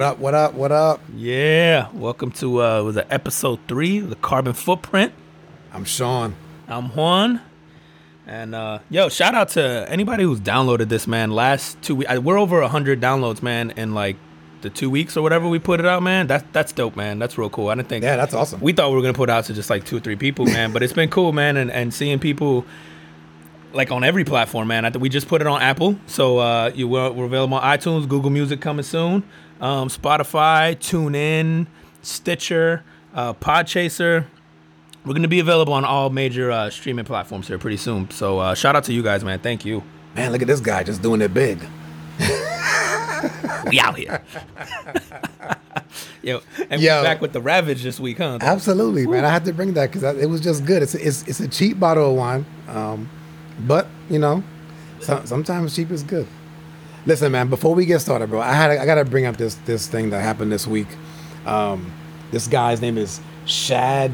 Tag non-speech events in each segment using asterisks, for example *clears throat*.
What up? What up? What up? Yeah. Welcome to uh was it episode three the carbon footprint. I'm Sean. I'm Juan. And uh yo, shout out to anybody who's downloaded this, man. Last two weeks we're over hundred downloads, man, in like the two weeks or whatever we put it out, man. That's that's dope, man. That's real cool. I didn't think Yeah, that's awesome. we thought we were gonna put it out to just like two or three people, man. but it's been cool, man, and, and seeing people like on every platform, man. I think we just put it on Apple, so uh, you were, we're available on iTunes, Google Music coming soon, um, Spotify, TuneIn, Stitcher, uh, Podchaser. We're gonna be available on all major uh, streaming platforms here pretty soon. So uh, shout out to you guys, man. Thank you. Man, look at this guy just doing it big. We out here. *laughs* Yo, and Yo. we're back with the Ravage this week, huh? Absolutely, man. I had to bring that because it was just good. It's, it's it's a cheap bottle of wine, um, but you know, so, sometimes cheap is good. Listen, man. Before we get started, bro, I had I got to bring up this this thing that happened this week. Um, this guy's name is Shad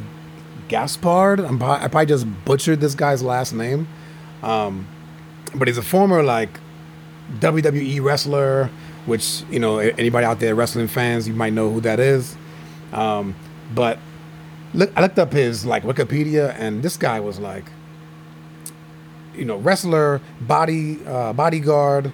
Gaspard. I'm, I probably just butchered this guy's last name, um, but he's a former like WWE wrestler, which you know anybody out there wrestling fans, you might know who that is. Um, but look, I looked up his like Wikipedia, and this guy was like, you know, wrestler, body uh, bodyguard,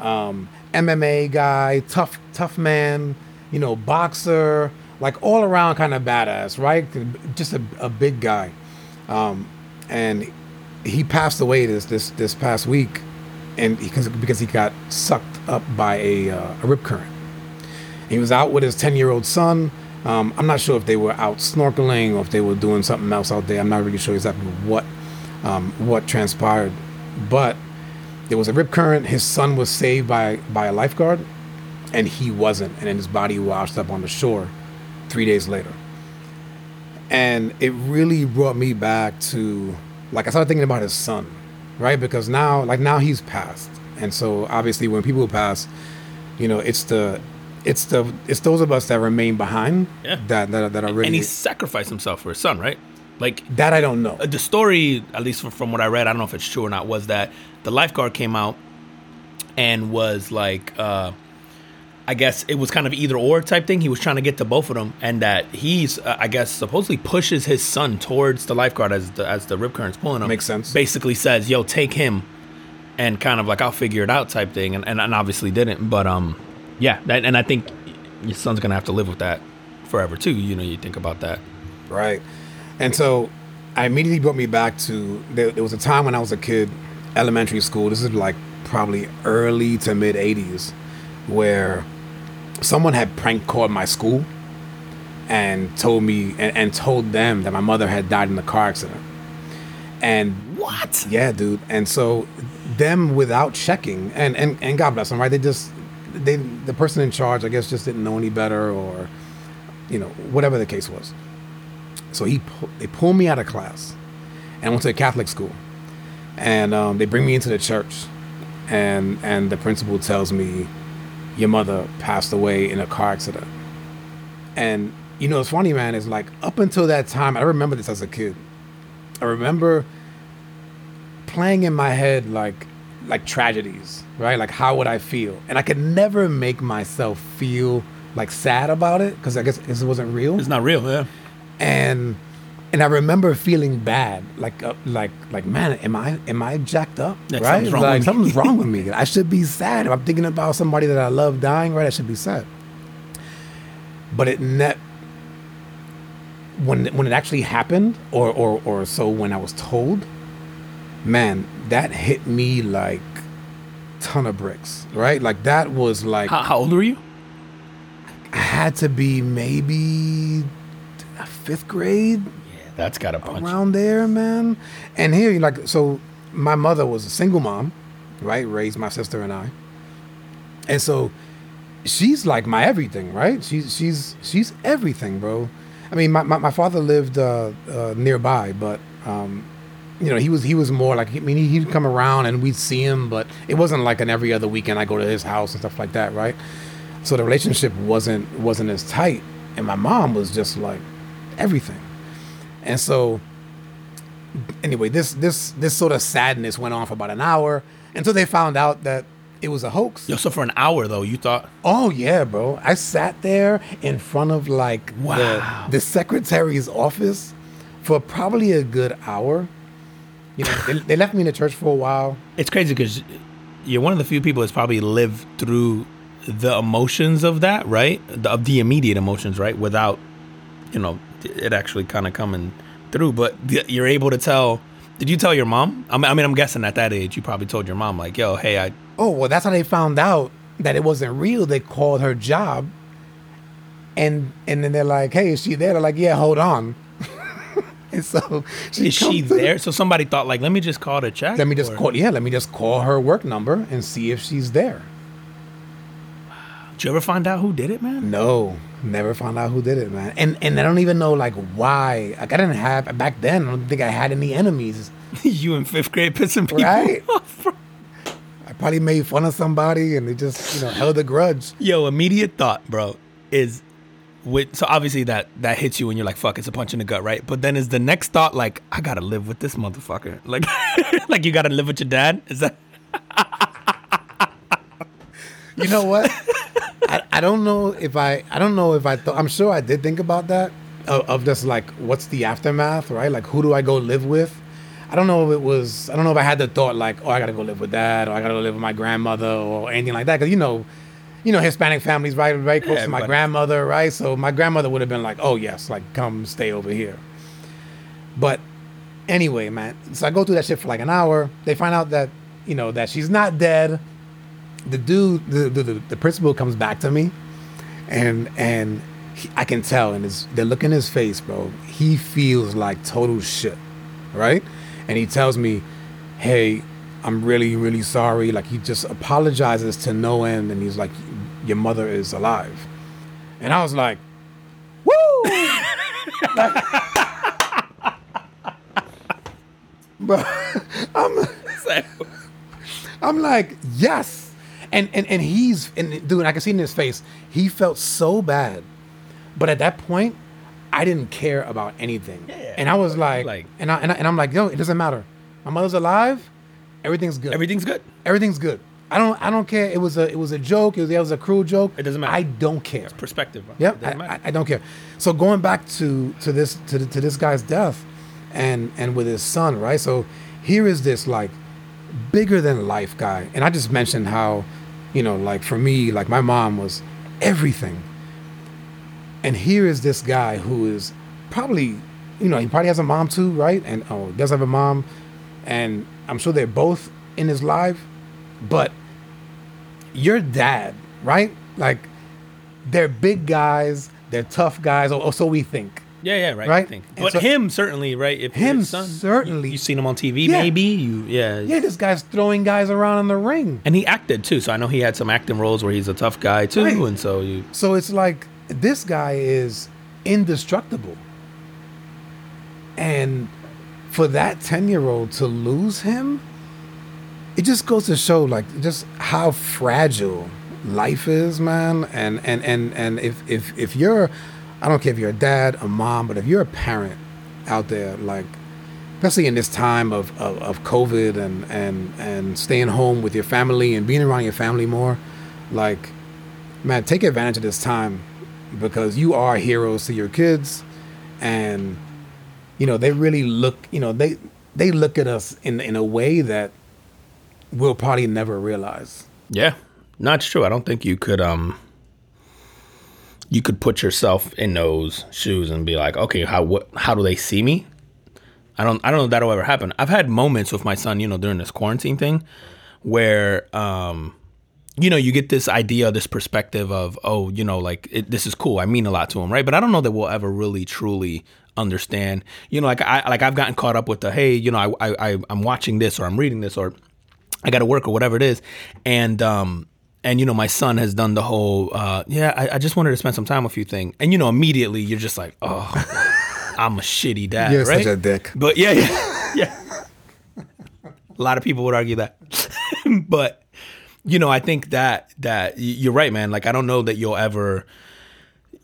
um, MMA guy, tough tough man, you know, boxer, like all around kind of badass, right? Just a, a big guy, um, and he passed away this this this past week, and because because he got sucked up by a uh, a rip current. He was out with his 10 year old son. Um, I'm not sure if they were out snorkeling or if they were doing something else out there. I'm not really sure exactly what um, what transpired, but there was a rip current. His son was saved by by a lifeguard, and he wasn't. And then his body washed up on the shore three days later. And it really brought me back to like I started thinking about his son, right? Because now, like now he's passed, and so obviously when people pass, you know, it's the it's the it's those of us that remain behind Yeah. that that, that are really and he sacrificed himself for his son, right? Like that I don't know. uh, the story, at least from, from what I read, I don't know if it's true or not, was that the lifeguard came out and was like, uh, I guess it was kind of either or type thing. He was trying to get to both of them, and that he's, uh, I guess, supposedly pushes his son towards the lifeguard as the as the rip current's pulling him. Makes sense. Basically says, "Yo, take him," and kind of like I'll figure it out type thing, and and, and obviously didn't. But um, yeah, that, and I think your son's gonna have to live with that forever too. You know, you think about that. Right. And so I immediately brought me back to there, there was a time when I was a kid, elementary school. This is like probably early to mid 80s, where someone had prank called my school and told me and, and told them that my mother had died in a car accident. And What? yeah, dude. And so them without checking, and, and, and God bless them, right? They just they the person in charge, I guess, just didn't know any better, or you know, whatever the case was. So he they pull me out of class, and I went to a Catholic school, and um, they bring me into the church, and and the principal tells me, your mother passed away in a car accident, and you know, it's funny, man. Is like up until that time, I remember this as a kid. I remember playing in my head like like tragedies, right? Like how would I feel? And I could never make myself feel like sad about it because I guess it wasn't real. It's not real, yeah. And and I remember feeling bad, like uh, like like man, am I am I jacked up? Like, right? something's wrong like with me. something's wrong with me. *laughs* I should be sad. If I'm thinking about somebody that I love dying, right? I should be sad. But it net when when it actually happened, or or or so when I was told, man, that hit me like ton of bricks, right? Like that was like How, how old were you? I had to be maybe fifth grade Yeah, that's got a punch. around there, man. And here, like, so my mother was a single mom, right? Raised my sister and I, and so she's like my everything, right? She's she's she's everything, bro. I mean, my my, my father lived uh, uh, nearby, but um, you know, he was he was more like I mean, he, he'd come around and we'd see him, but it wasn't like an every other weekend I go to his house and stuff like that, right? So the relationship wasn't wasn't as tight, and my mom was just like everything, and so anyway, this this this sort of sadness went on for about an hour until they found out that it was a hoax. Yo, so for an hour though, you thought Oh yeah, bro. I sat there in front of like Wow. the, the secretary's office for probably a good hour. You know, they, they left me in the church for a while. it's crazy because you're one of the few people that's probably lived through the emotions of that, right? The, of the immediate emotions, right? Without, you know, it actually kind of coming through. But you're able to tell. Did you tell your mom? I mean, I mean, I'm guessing at that age, you probably told your mom, like, "Yo, hey, I." Oh well, that's how they found out that it wasn't real. They called her job, and and then they're like, "Hey, is she there?" They're like, "Yeah, hold on." *laughs* and so she Is she there? So somebody thought, like, let me just call to check. Let me just or- call. Yeah, let me just call her work number and see if she's there. Did you ever find out who did it, man? No, never found out who did it, man. And and I don't even know like why. Like I didn't have back then. I don't think I had any enemies. *laughs* you in fifth grade pissing people Right. *laughs* off. I probably made fun of somebody and they just you know held a grudge. Yo, immediate thought, bro, is with so obviously that that hits you and you're like, fuck, it's a punch in the gut, right? But then is the next thought like, I gotta live with this motherfucker. Like *laughs* like you gotta live with your dad? Is that You know what? I, I don't know if I I don't know if I thought I'm sure I did think about that of, of just like what's the aftermath, right? Like who do I go live with? I don't know if it was I don't know if I had the thought like oh I gotta go live with dad or I gotta go live with my grandmother or anything like that because you know you know Hispanic families right very close Yeah, to my grandmother right so my grandmother would have been like oh yes like come stay over here but anyway man so I go through that shit for like an hour they find out that you know that she's not dead the dude, the, the, the, principal comes back to me, and and he, I can tell and his the look in his face, bro. He feels like total shit, right? And he tells me, "Hey, I'm really really sorry." Like he just apologizes to no end, and he's like, "Your mother is alive," and I was like, "Woo!" *laughs* bro, *laughs* I'm. I'm like, yes. And and and he's and dude, I can see in his face, he felt so bad. But at that point, I didn't care about anything. Yeah. And I was like, Like- and I, and I and I'm like, yo, it doesn't matter. My mother's alive. Everything's good. everything's good? Everything's good. I don't I don't care. It was a it was a joke. It was, it was a cruel joke. It doesn't matter. I don't care. Perspective, bro. Yep, It doesn't I, I. I don't care. So going back to to this to, the, to this guy's death, and and with his son, right? So here is this like bigger than life guy, and I just mentioned how, you know, like for me, like my mom was everything, and here is this guy who is probably, you know, he probably has a mom too, right? And oh, does have a mom, and I'm sure they're both in his life, but your dad, right? Like they're big guys, they're tough guys, or, or so we think. Yeah, yeah, right. Right? I think. But so- him certainly, right? If Him son, certainly. You, have seen him on TV, Yeah. maybe. You, yeah. Yeah, this guy's throwing guys around in the ring. And he acted too, so I know he had some acting roles where he's a tough guy too, Right. and so you. So it's like this guy is indestructible. And for that 10 year old to lose him, it just goes to show like just how fragile life is, man. And and and and if if if you're I don't care if you're a dad, a mom, but if you're a parent out there, like especially in this time of, of, of COVID and, and and staying home with your family and being around your family more, like man, take advantage of this time because you are heroes to your kids, and you know they really look. You know they they look at us in in a way that we'll probably never realize. Yeah, no, it's true. I don't think you could um you could put yourself in those shoes and be like, okay, how what how do they see me? I don't I don't know if that'll ever happen. I've had moments with my son, you know, during this quarantine thing where um you know, you get this idea, this perspective of, oh, you know, like it, this is cool. I mean a lot to him, right? But I don't know that we'll ever really truly understand. You know, like I like I've gotten caught up with the, hey, you know, I I I'm watching this or I'm reading this or I got to work or whatever it is, and um and you know my son has done the whole uh yeah I, I just wanted to spend some time with you thing, and you know immediately you're just like oh *laughs* I'm a shitty dad, You're right? such a dick. But yeah, yeah, *laughs* yeah. a lot of people would argue that, *laughs* but you know I think that that you're right, man. Like I don't know that you'll ever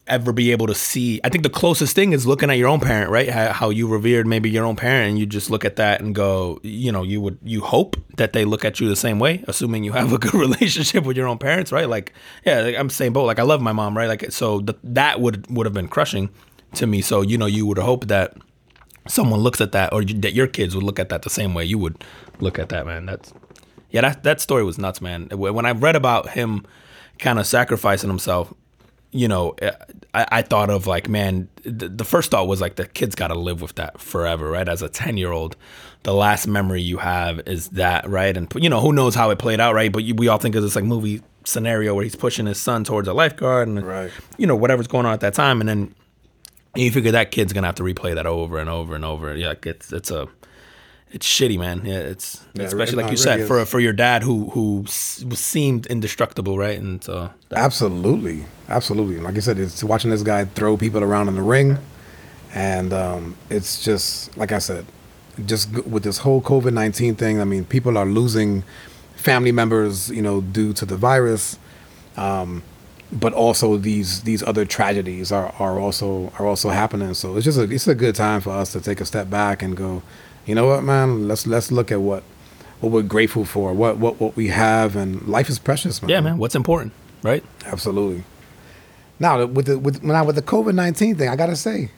ever be able to see. I think the closest thing is looking at your own parent, right? How, you revered maybe your own parent, and you just look at that and go, you know, you would you hope that they look at you the same way, assuming you have a good *laughs* relationship with your own parents, right? Like, yeah, like, I'm saying both. Like, I love my mom, right? Like, so the, that would would have been crushing to me. So you know, you would hope that someone looks at that, or you, that your kids would look at that the same way you would look at that, man. That's yeah, that that story was nuts, man. When I read about him kind of sacrificing himself you know, I, I, thought of like, man, the, the, first thought was like the kid's got to live with that forever, right? As a 10 year old, the last memory you have is that, right? And, you know, who knows how it played out, right? But you, we all think of this like movie scenario where he's pushing his son towards a lifeguard and, right. you know, whatever's going on at that time. And then you figure that kid's going to have to replay that over and over and over. Yeah, it's, it's a, it's shitty, man. Yeah, it's yeah, especially like you said for for your dad who who seemed indestructible, right? And so absolutely, absolutely. Like I said, it's watching this guy throw people around in the ring, and um, it's just like I said, just with this whole COVID nineteen thing. I mean, people are losing family members, you know, due to the virus. Um, but also these these other tragedies are, are also are also happening. So it's just a it's a good time for us to take a step back and go, you know what, man? Let's let's look at what what we're grateful for, what what what we have, and life is precious, man. Yeah, man. What's important, right? Absolutely. Now with the with now with the COVID nineteen thing, I gotta say,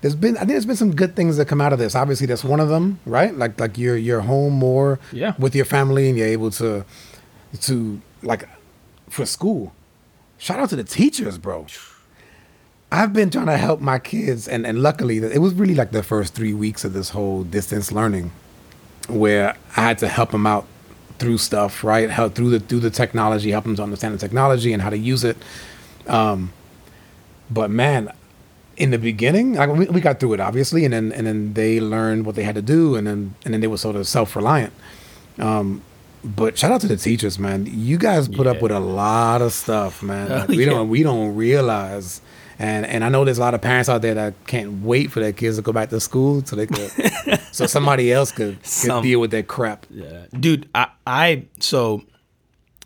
there's been I think there's been some good things that come out of this. Obviously, that's one of them, right? Like like you're you're home more yeah. with your family, and you're able to to like for school. Shout out to the teachers, bro. I've been trying to help my kids, and, and luckily, it was really like the first three weeks of this whole distance learning, where I had to help them out through stuff, right? Help through the through the technology, help them to understand the technology and how to use it. Um, but man, in the beginning, like we, we got through it obviously, and then and then they learned what they had to do, and then and then they were sort of self reliant. Um, but shout out to the teachers, man. You guys put yeah. up with a lot of stuff, man. *laughs* Like we yeah. don't we don't realize and and I know there's a lot of parents out there that can't wait for their kids to go back to school so they could *laughs* so somebody else could, could Some, deal with that crap. Yeah. Dude, I I so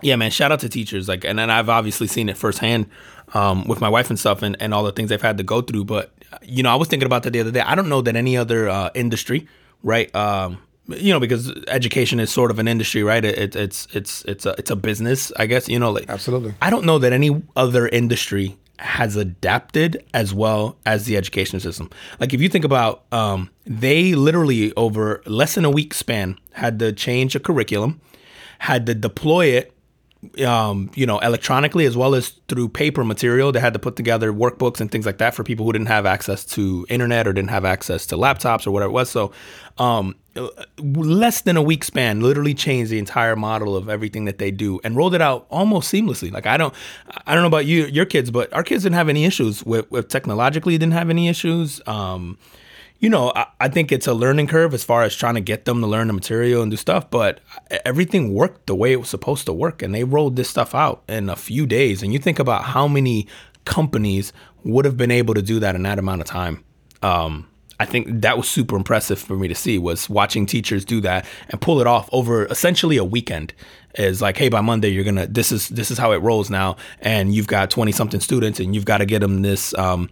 yeah, man, shout out to teachers. Like and then I've obviously seen it firsthand um, with my wife and stuff and, and all the things they've had to go through. But you know, I was thinking about that the other day. I don't know that any other uh, industry, right? Um, you know, because education is sort of an industry, right? It, it, it's it's it's a it's a business, I guess. You know, like absolutely. I don't know that any other industry has adapted as well as the education system. Like if you think about, um, they literally over less than a week span had to change a curriculum, had to deploy it, um, you know, electronically as well as through paper material. They had to put together workbooks and things like that for people who didn't have access to internet or didn't have access to laptops or whatever it was. So, um, less than a week span literally changed the entire model of everything that they do and rolled it out almost seamlessly. Like i don't i don't know about you your kids but our kids didn't have any issues with, with technologically didn't have any issues. Um, you know I, I, think it's a learning curve as far as trying to get them to learn the material and do stuff but everything worked the way it was supposed to work and they rolled this stuff out in a few days. And you think about how many companies would have been able to do that in that amount of time. Um, I think that was super impressive for me to see was watching teachers do that and pull it off over essentially a weekend. Is like, hey, by Monday you're gonna this is this is how it rolls now, and you've got twenty something students, and you've got to get them this um,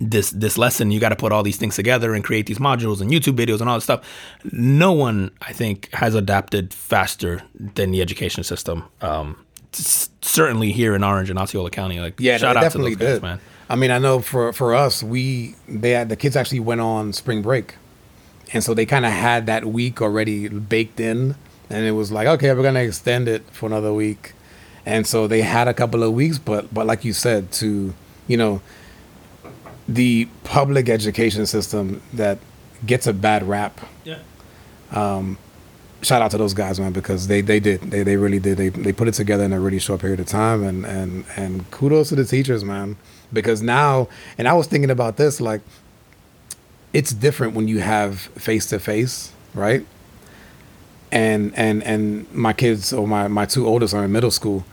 this this lesson. You got to put all these things together and create these modules and YouTube videos and all this stuff. No one, I think, has adapted faster than the education system. Um, certainly here in Orange and Osceola County, like yeah, shout out to those guys, man. I mean, I know for for us, we they had, the kids actually went on spring break, and so they kind of had that week already baked in, and it was like, okay, we're gonna extend it for another week, and so they had a couple of weeks, but but like you said, to you know, the public education system that gets a bad rap. Yeah. Um, shout out to those guys, man, because they, they did. They, they really did. They, they put it together in a really short period of time. And, and, and kudos to the teachers, man because now and i was thinking about this like it's different when you have face to face right? And and and my kids or my my two oldest are in middle school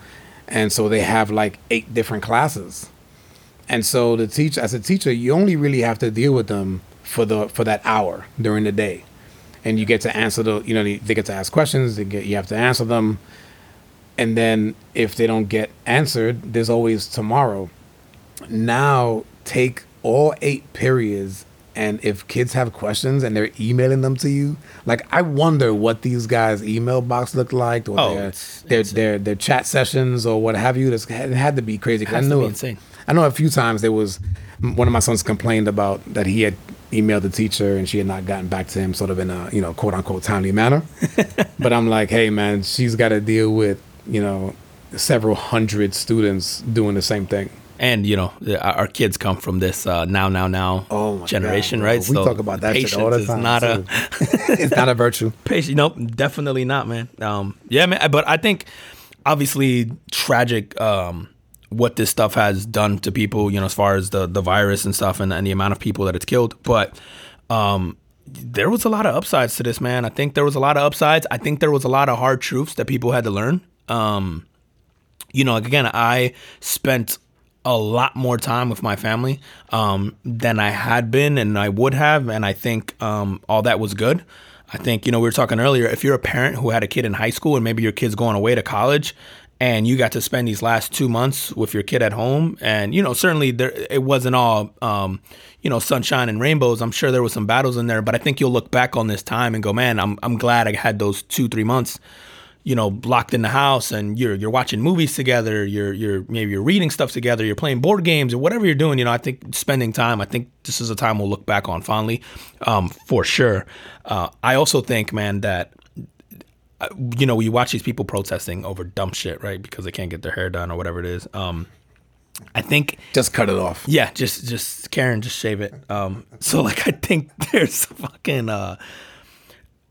and so they have like eight different classes. And so the teacher as a teacher you only really have to deal with them for the for that hour during the day. And you get to answer the you know they, they get to ask questions they get you have to answer them. And then if they don't get answered there's always tomorrow now take all eight periods and if kids have questions and they're emailing them to you, like I wonder what these guys' email box looked like, or Oh, their, it's their, insane. their their chat sessions or what have you. This had, it had to be crazy. I know insane. I know a few times there was one of my sons complained about that he had emailed the teacher and she had not gotten back to him, sort of in a you know quote unquote timely manner. *laughs* but I'm like, hey man, she's got to deal with you know several hundred students doing the same thing. And you know, our kids come from this uh, now, now, now Oh generation, God, right? We talk about that shit all the patience time, Is not too. a *laughs* it's not a virtue. patient. Nope, definitely not, man. Um, yeah, man. But I think obviously tragic. Um, what this stuff has done to people, you know, as far as the the virus and stuff, and, and the amount of people that it's killed. But um, there was a lot of upsides to this, man. I think there was a lot of upsides. I think there was a lot of hard truths that people had to learn. Um, you know, again, I spent a lot more time with my family um, than I had been and I would have. And I think um, all that was good. I think, you know, we were talking earlier, if you're a parent who had a kid in high school and maybe your kid's going away to college and you got to spend these last two months with your kid at home, and, you know, certainly there, it wasn't all, um, you know, sunshine and rainbows. I'm sure there was some battles in there, but I think you'll look back on this time and go, man, I'm, I'm glad I had those two, three months you know, locked in the house and you're you're watching movies together, you're you're maybe you're reading stuff together, you're playing board games or whatever you're doing, you know, I think spending time, I think this is a time we'll look back on fondly, um, for sure. Uh, I also think, man, that uh, you know, you watch these people protesting over dumb shit, right? Because they can't get their hair done or whatever it is. Um, I think Just cut it off. yeah, just just Karen, just shave it. Um, so like I think *laughs* there's fucking uh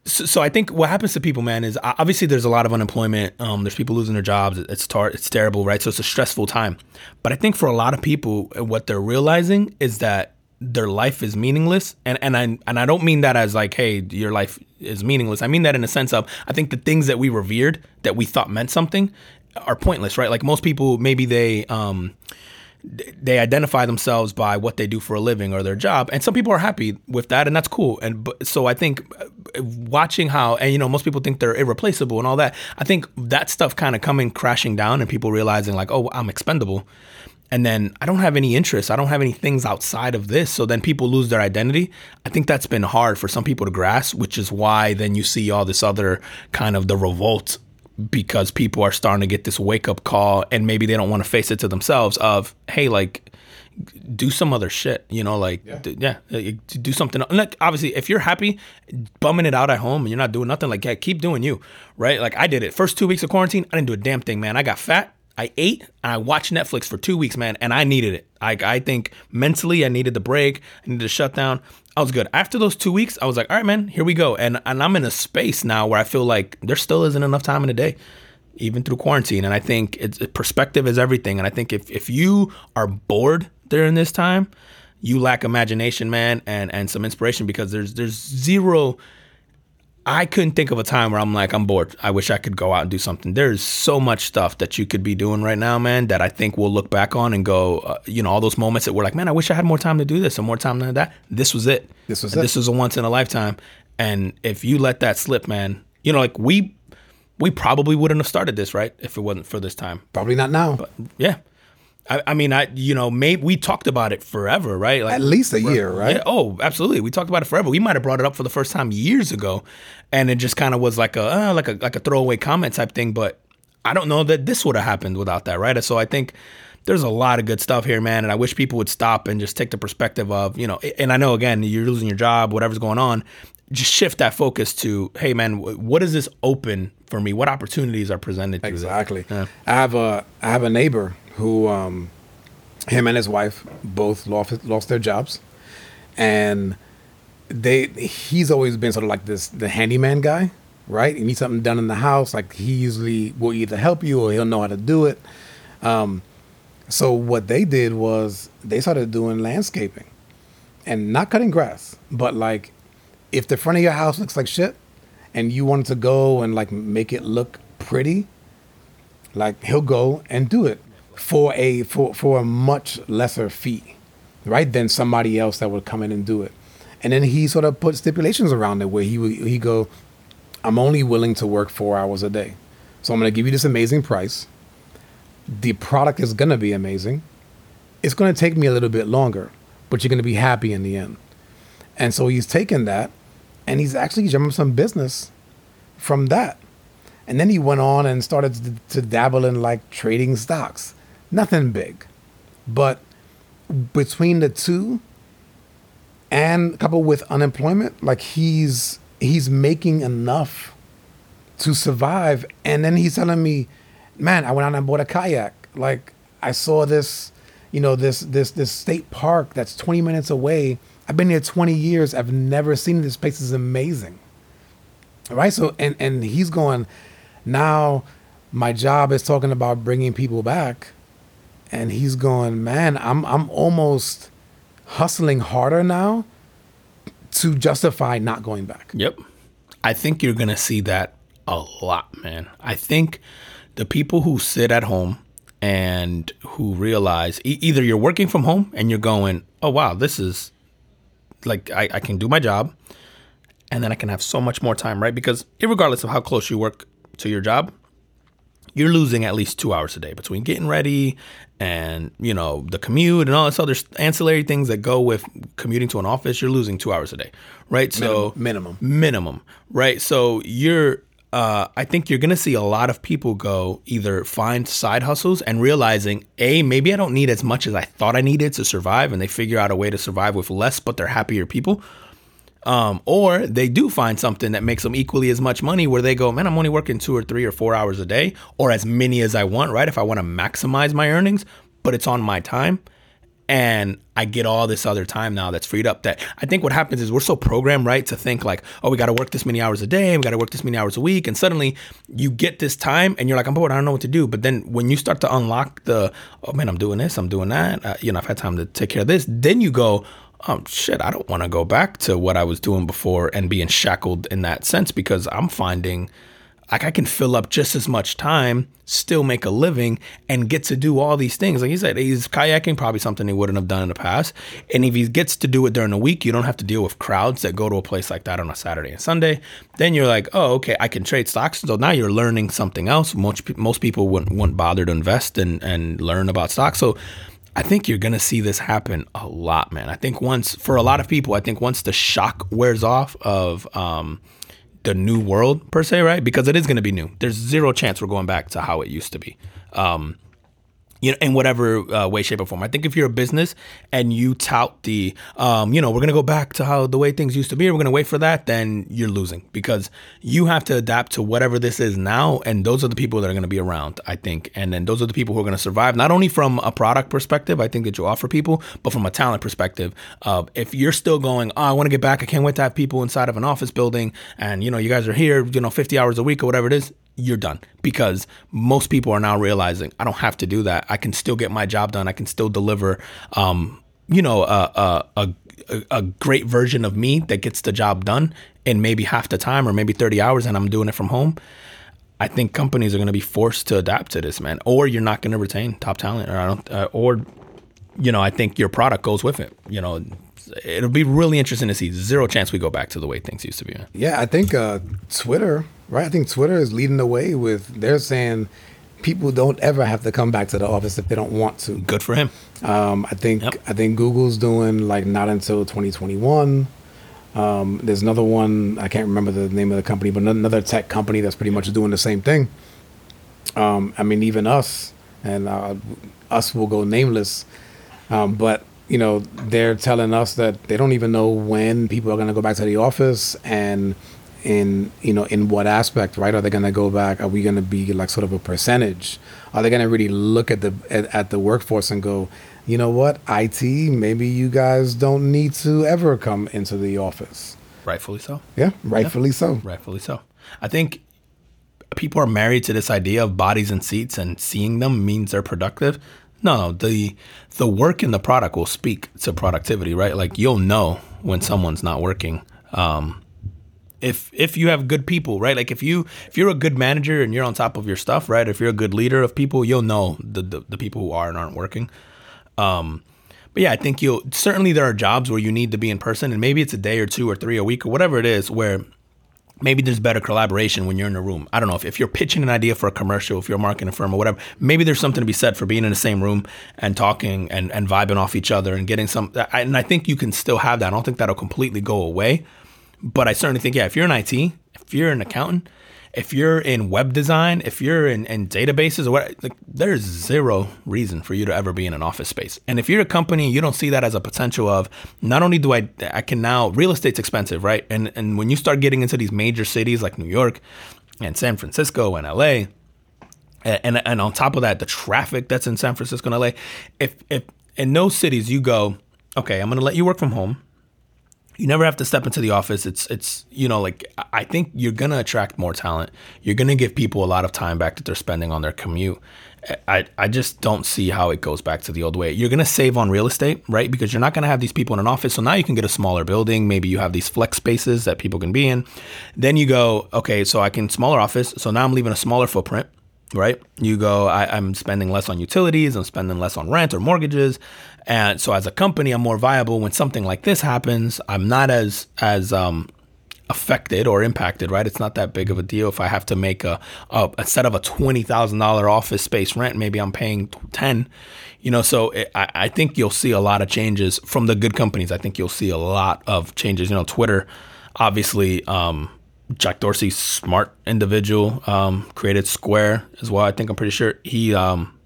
so, so I think what happens to people, man, is obviously there's a lot of unemployment. Um, there's people losing their jobs. It's tar- it's terrible, right? So it's a stressful time. But I think for a lot of people, uh, what they're realizing is that their life is meaningless, and and I and I don't mean that as like, hey, your life is meaningless. I mean that in a sense of I think the things that we revered that we thought meant something are pointless, right? Like most people, maybe they um they identify themselves by what they do for a living or their job and some people are happy with that and that's cool. And so i think uh, watching how and you know most people think they're irreplaceable and all that i think that stuff kind of coming crashing down and people realizing like oh i'm expendable. And then i don't have any interests i don't have any things outside of this. So then people lose their identity. I think that's been hard for some people to grasp which is why then you see all this other kind of the revolt because people are starting to get this wake up call and maybe they don't want to face it to themselves of hey like do some other shit you know like yeah, d- yeah uh, do something and, like obviously if you're happy bumming it out at home and you're not doing nothing like yeah keep doing you right like i did it first two weeks of quarantine i didn't do a damn thing man i got fat I ate and I watched Netflix for two weeks, man, and I needed it. I, I think mentally I needed the break, I needed to shut down. I was good. After those two weeks, I was like, all right, man, here we go. And and I'm in a space now where I feel like there still isn't enough time in a day, even through quarantine. And I think it's perspective is everything. And I think if if you are bored during this time, you lack imagination, man, and and some inspiration because there's there's zero I couldn't think of a time where I'm like, I'm bored. I wish I could go out and do something. There's so much stuff that you could be doing right now, man, that I think we'll look back on and go, uh, you know, all those moments that we're like, man, I wish I had more time to do this and more time than that. This was it. This was And it. This was a once in a lifetime. And if you let that slip, man, you know, like we, we probably wouldn't have started this, right? If it wasn't for this time. Probably not now. But Yeah. I, I mean, I, you know, maybe we talked about it forever, right? Like At least a year, right? yeah, oh, absolutely. We talked about it forever. We might have brought it up for the first time years ago, and it just kind of was like a uh, like a like a throwaway comment type thing. But I don't know that this would have happened without that, right? So I think there's a lot of good stuff here, man. And I wish people would stop and just take the perspective of you know. And I know again, you're losing your job, whatever's going on. Just shift that focus to, hey, man, wh- what is this open for me? What opportunities are presented? Exactly. Yeah. I have a I have a neighbor who um, him and his wife both lost lost their jobs, and they he's always been sort of like this the handyman guy, right? You need something done in the house, like he usually will either help you or he'll know how to do it. Um, so what they did was they started doing landscaping, and not cutting grass, but like if the front of your house looks like shit, and you wanted to go and like make it look pretty, like he'll go and do it for a for for a much lesser fee, right? Than somebody else that would come in and do it. And then he sort of put stipulations around it where he would he go, I'm only willing to work four hours a day, so I'm going to give you this amazing price. The product is going to be amazing, it's going to take me a little bit longer, but you're going to be happy in the end. And so he's taken that and he's actually jumping some business from that. And then he went on and started to, to dabble in like trading stocks. Nothing big. But between the two and coupled with unemployment, like he's he's making enough to survive. And then he's telling me, man, I went out and bought a kayak. Like I saw this, you know, this this this state park that's 20 minutes away. I've been here 20 years. I've never seen this place is amazing. Right? So and and he's going now my job is talking about bringing people back and he's going, "Man, I'm I'm almost hustling harder now to justify not going back." Yep. I think you're going to see that a lot, man. I think the people who sit at home and who realize e- either you're working from home and you're going, oh, wow, this is like I, I can do my job and then I can have so much more time, right? Because regardless of how close you work to your job, you're losing at least two hours a day between getting ready and you know the commute and all this other ancillary things that go with commuting to an office you're losing two hours a day right? So minimum. Minimum right? So you're uh, I think you're going to see a lot of people go either find side hustles and realizing, A, maybe I don't need as much as I thought I needed to survive, and they figure out a way to survive with less, but they're happier people. Um, or they do find something that makes them equally as much money where they go, man, I'm only working two or three or four hours a day, or as many as I want, right? If I want to maximize my earnings, but it's on my time. And I get all this other time now that's freed up. That I think what happens is we're so programmed, right, to think like, oh, we got to work this many hours a day, we got to work this many hours a week, and suddenly you get this time, and you're like, I'm bored, I don't know what to do. But then when you start to unlock the, oh man, I'm doing this, I'm doing that, uh, you know, I've had time to take care of this, then you go, oh shit, I don't want to go back to what I was doing before and being shackled in that sense because I'm finding like I can fill up just as much time, still make a living, and get to do all these things. Like he said, he's kayaking, probably something he wouldn't have done in the past. And if he gets to do it during the week, you don't have to deal with crowds that go to a place like that on a Saturday and Sunday. Then you're like, oh, okay, I can trade stocks. So now you're learning something else. Most most people wouldn't, wouldn't bother to invest and and learn about stocks. So I think you're going to see this happen a lot, man. I think once, for a lot of people, I think once the shock wears off of um, the new world, per se, right? Because it is going to be new. There's zero chance we're going back to how it used to be. Um, you know, in whatever uh, way, shape, or form. I think if you're a business and you tout the, um, you know, we're gonna go back to how the way things used to be, we're gonna wait for that, then you're losing because you have to adapt to whatever this is now, and those are the people that are gonna be around. I think, and then those are the people who are gonna survive. Not only from a product perspective, I think that you offer people, but from a talent perspective. Uh, if you're still going, oh, I want to get back, I can't wait to have people inside of an office building, and you know, you guys are here, you know, 50 hours a week or whatever it is you're done because most people are now realizing I don't have to do that. I can still get my job done. I can still deliver, um, you know, a, a, a, a great version of me that gets the job done in maybe half the time or maybe 30 hours and I'm doing it from home. I think companies are going to be forced to adapt to this, man, or you're not going to retain top talent, or I don't, uh, or you know, I think your product goes with it. You know, it'll be really interesting to see. Zero chance we go back to the way things used to be. Man. Yeah, I think uh, Twitter right? I think Twitter is leading the way with they're saying people don't ever have to come back to the office if they don't want to. Good for him. Um, I think yep. I think Google's doing like not until 2021. Um, there's another one I can't remember the name of the company, but another tech company that's pretty much doing the same thing. Um, I mean, even us and uh, us will go nameless, um, but you know they're telling us that they don't even know when people are going to go back to the office and in you know in what aspect right? Are they going to go back? Are we going to be like sort of a percentage? Are they going to really look at the at, at, the workforce and go you know what? It maybe you guys don't need to ever come into the office. Rightfully so. Yeah rightfully yeah. so. Rightfully so. I think people are married to this idea of bodies and seats and seeing them means they're productive. No the the work in the product will speak to productivity right? Like you'll know when someone's not working. Um, if if you have good people, right? Like if you if you're a good manager and you're on top of your stuff, right? If you're a good leader of people, you'll know the the, the people who are and aren't working. Um, but yeah, I think you'll certainly there are jobs where you need to be in person, and maybe it's a day or two or three a week or whatever it is, where maybe there's better collaboration when you're in a room. I don't know if, if you're pitching an idea for a commercial, if you're a marketing firm or whatever, maybe there's something to be said for being in the same room and talking and, and vibing off each other and getting some. And I think you can still have that. I don't think that'll completely go away. But I certainly think, yeah, if you're in IT, if you're an accountant, if you're in web design, if you're in, in databases or what, like, there's zero reason for you to ever be in an office space. And if you're a company, you don't see that as a potential of not only do I, I can now, real estate's expensive, right? And, and when you start getting into these major cities like New York and San Francisco and LA, and, and on top of that, the traffic that's in San Francisco and LA, if, if in those cities you go, okay, I'm going to let you work from home you never have to step into the office. It's it's you know like I think you're gonna attract more talent. You're gonna give people a lot of time back that they're spending on their commute. I, I just don't see how it goes back to the old way. You're gonna save on real estate, right? Because you're not gonna have these people in an office. So now you can get a smaller building. Maybe you have these flex spaces that people can be in. Then you go, okay, so I can smaller office. So now I'm leaving a smaller footprint right? You go, I, am spending less on utilities, I'm spending less on rent or mortgages. And so as a company, I'm more viable when something like this happens. I'm not as as um, affected or impacted, right? It's not that big of a deal if I have to make a, a instead of a twenty thousand dollar office space rent, maybe I'm paying ten. You know, so it, I, I think you'll see a lot of changes from the good companies. I think you'll see a lot of changes. You know, Twitter, obviously, um, Jack Dorsey, smart individual, um, created Square as well. I think I'm pretty sure he, um,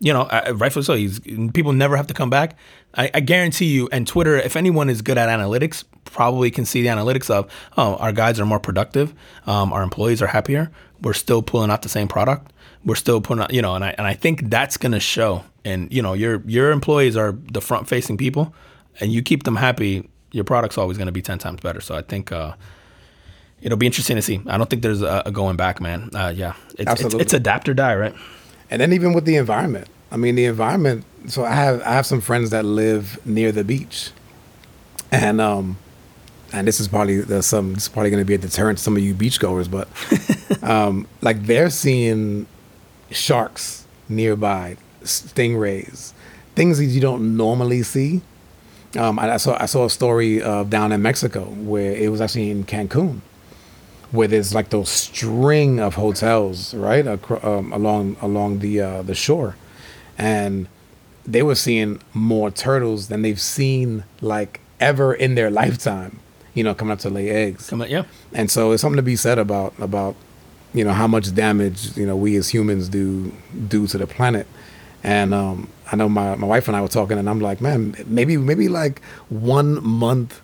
you know, rightfully so. He's people never have to come back. I, I, guarantee you. And Twitter, if anyone is good at analytics, probably can see the analytics of, oh, our guys are more productive, um, our employees are happier. We're still pulling out the same product. We're still putting out, you know, and I and I think that's gonna show. And you know, your your employees are the front facing people, and you keep them happy. Your product's always gonna be ten times better. So I think. Uh, it'll be interesting to see. I don't think there's a, a going back, man. Uh, yeah, it's, Absolutely. It's, it's adapt or die, right? And then even with the environment, I mean, the environment. So I have I have some friends that live near the beach, and um, and this is probably the, some this is probably going to be a deterrent to some of you beachgoers, but *laughs* um, like they're seeing sharks nearby, stingrays, things that you don't normally see. Um, I, I, saw I saw a story of down in Mexico where it was actually in Cancun, where there's like those string of hotels right um, along along the uh, the shore, and they were seeing more turtles than they've seen like ever in their lifetime. You know, coming up to lay eggs. Come on, yeah. And so it's something to be said about about you know how much damage you know we as humans do do to the planet. And um, I know my, my wife and I were talking, and I'm like, man, maybe maybe like one month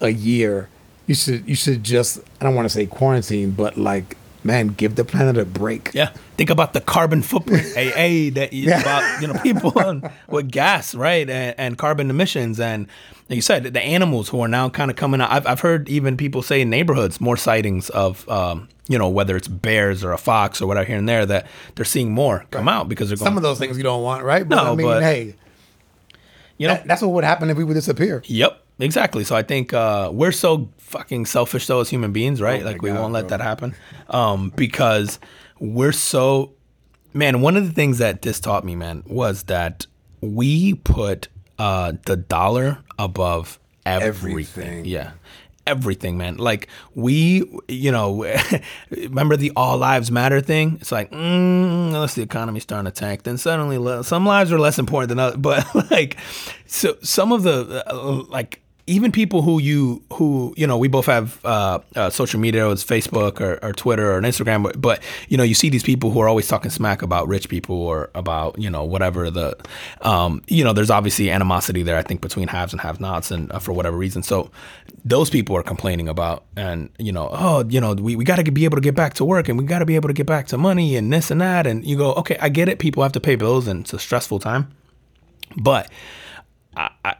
a year you should you should just I don't want to say quarantine, but like man, give the planet a break. Yeah, think about the carbon footprint, *laughs* AA that you, yeah. about you know people on, with gas, right, and, and, carbon emissions, and like you said, the animals who are now kind of coming out. I've I've heard even people say in neighborhoods more sightings of. Um, you know whether it's bears or a fox or whatever here and there that they're seeing more come right. out because they're going, some of those things you don't want right but no, I mean but, hey you know that, that's what would happen if we would disappear yep exactly so I think uh, we're so fucking selfish though as human beings, right? Oh like we God, won't let bro. that happen um, because we're so man. One of the things that this taught me, man, was that we put uh, the dollar above everything. everything. Yeah. Everything, man. Like we, you know, *laughs* remember the all lives matter thing? It's like, mm, unless the economy's starting to tank, then suddenly some lives are less important than others. *laughs* But like, so some of the uh, like even people who you who you know we both have uh, uh, social media, it's Facebook or, or, Twitter or Instagram, but, but, you know you see these people who are always talking smack about rich people or about you know whatever the um, you know there's obviously animosity there I think between haves and have-nots and uh, for whatever reason. So those people are complaining about and you know oh you know we, we got to be able to get back to work and we got to be able to get back to money and this and that. And you go okay I get it. People have to pay bills and it's a stressful time. But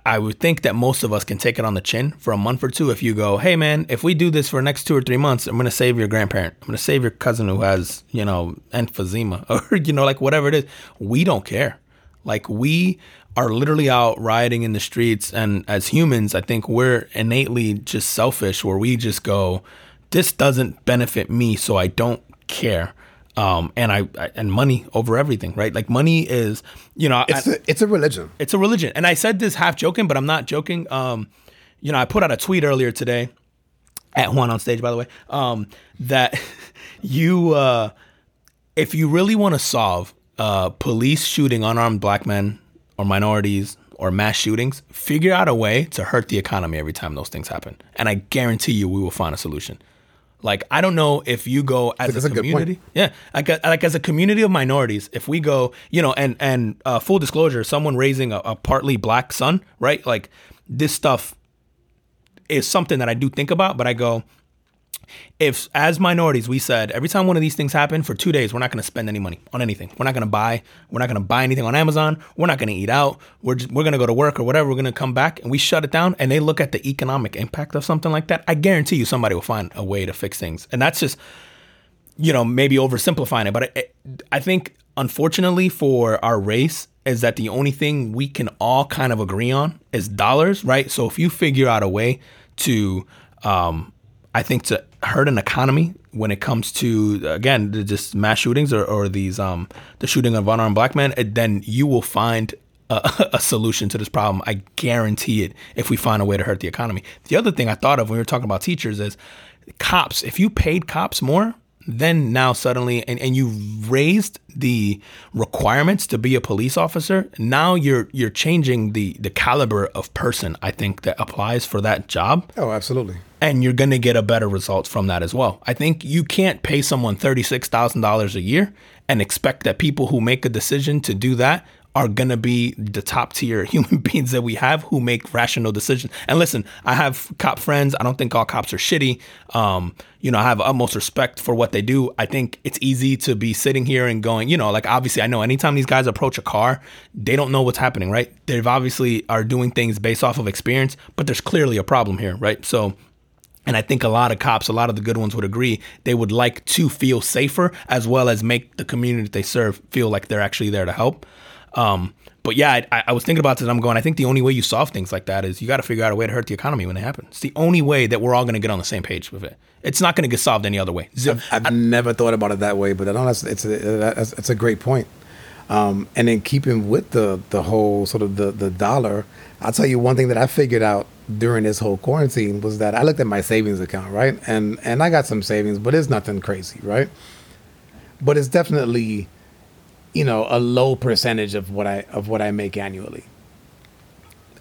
I, would think that most of us can take it on the chin for a month or two if you go, hey man, if we do this for the next two or three months, I'm gonna save your grandparent. I'm gonna save your cousin who has, you know, emphysema *laughs* or you know, like whatever it is. We don't care. Like we are literally out rioting in the streets and as humans, I think we're innately just selfish where we just go, This doesn't benefit me, so I don't care um, and I, I, and money over everything, right? Like money is, you know, it's I, a, it's a religion. It's a religion, and I said this half joking, but I'm not joking. Um, you know, I put out a tweet earlier today, at Juan on stage, by the way, um, that *laughs* you, uh, if you really want to solve uh, police shooting unarmed black men or minorities or mass shootings, figure out a way to hurt the economy every time those things happen. And I guarantee you we will find a solution. Like I don't know if you go as That's a a community, yeah, like a, like as a community of minorities, if we go, you know, and and uh, full disclosure, someone raising a, a partly black son, right? Like this stuff is something that I do think about, but I go, if as minorities we said every time one of these things happen for two days we're not going to spend any money on anything. We're not going to buy we're not going to buy anything on amazon. We're not going to eat out. We're, we're going to go to work or whatever. We're going to come back and we shut it down and they look at the economic impact of something like that. I guarantee you somebody will find a way to fix things. And that's just you know maybe oversimplifying it but I, I think unfortunately for our race is that the only thing we can all kind of agree on is dollars right? So if you figure out a way to um, I think to hurt an economy when it comes to again just mass shootings or, or these um the shooting of unarmed black men, then you will find a, *laughs* a solution to this problem. I guarantee it. If we find a way to hurt the economy. The other thing I thought of when we were talking about teachers is cops. If you paid cops more, then now suddenly and, and you raised the requirements to be a police officer now you're you're changing the the caliber of person i think that applies for that job Oh, absolutely. And you're going to get a better result from that as well. I think you can't pay someone $36,000 a year and expect that people who make a decision to do that are going to be the top tier *laughs* human beings that we have who make rational decisions. And listen, I have cop friends. I don't think all cops are shitty. Um, you know, I have utmost respect for what they do. I think it's easy to be sitting here and going, you know, like obviously I know anytime these guys approach a car, they don't know what's happening, right? They've obviously are doing things based off of experience, but there's clearly a problem here, right? So, and I think a lot of cops, a lot of the good ones would agree, they would like to feel safer as well as make the community that they serve feel like they're actually there to help. Um, but yeah, I, I was thinking about this and I'm going, I think the only way you solve things like that is you got to figure out a way to hurt the economy when they happen. It's the only way that we're all going to get on the same page with it. It's not going to get solved any other way. Zip. I've never thought about it that way, but I know that's it's a that's, that's a great point. Um, and in keeping with the the whole sort of the the dollar, I'll tell you one thing that I figured out during this whole quarantine was that I looked at my savings account, right, and and I got some savings, but it's nothing crazy, right. But it's definitely, you know, a low percentage of what I of what I make annually.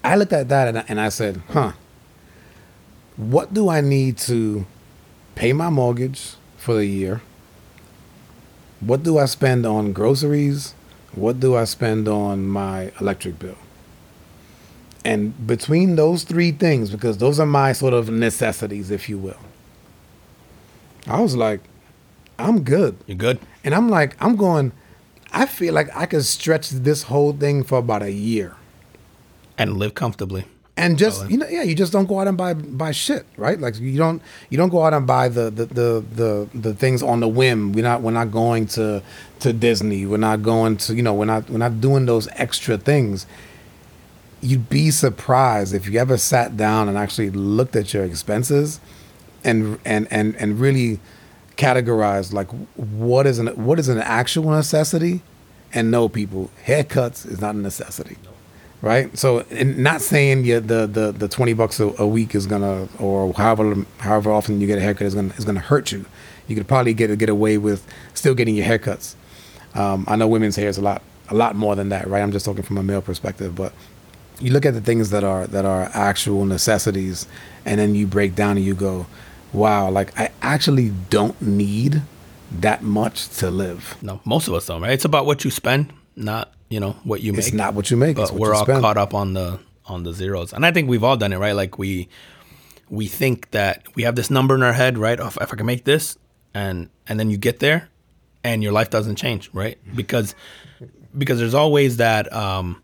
I looked at that and I, and I said, huh, what do I need to pay my mortgage for the year? What do I spend on groceries? What do I spend on my electric bill? And between those three things, because those are my sort of necessities, if you will, I was like, I'm good. You're good. And I'm like, I'm going, I feel like I could stretch this whole thing for about a year. And live comfortably. and just you know yeah you just don't go out and buy buy shit right like you don't you don't go out and buy the the the the, the things on the whim we're not we're not going to to disney we're not going to you know we're not we're not doing those extra things you'd be surprised if you ever sat down and actually looked at your expenses and and and and really categorized like what is an what is an actual necessity and no people haircuts is not a necessity right? So, not saying yeah, the the the twenty bucks a, a week is gonna, or however however often you get a haircut is gonna is gonna hurt you. You could probably get get away with still getting your haircuts. Um, I know women's hair is a lot a lot more than that, right? I'm just talking from a male perspective, but you look at the things that are that are actual necessities, and then you break down and you go, wow, like I actually don't need that much to live. No, most of us don't, right? It's about what you spend, not, you know, what you make. It's not what you make, but we're all spend. caught up on the on the zeros and i think we've all done it right like we we think that we have this number in our head right if, if i can make this and and then you get there and your life doesn't change right because because there's always that um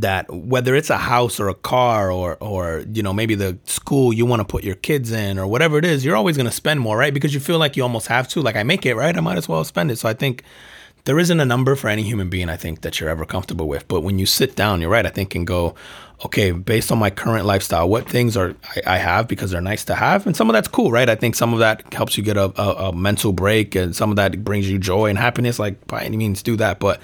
that whether it's a house or a car or or you know maybe the school you want to put your kids in or whatever it is you're always going to spend more right because you feel like you almost have to like i make it right i might as well spend it so i think there isn't a number for any human being I think that you're ever comfortable with. But when you sit down, you're right. I think and go, okay, based on my current lifestyle, what things are I, I have because they're nice to have, and some of that's cool, right? I think some of that helps you get a, a, a mental break, and some of that brings you joy and happiness. Like by any means, do that. But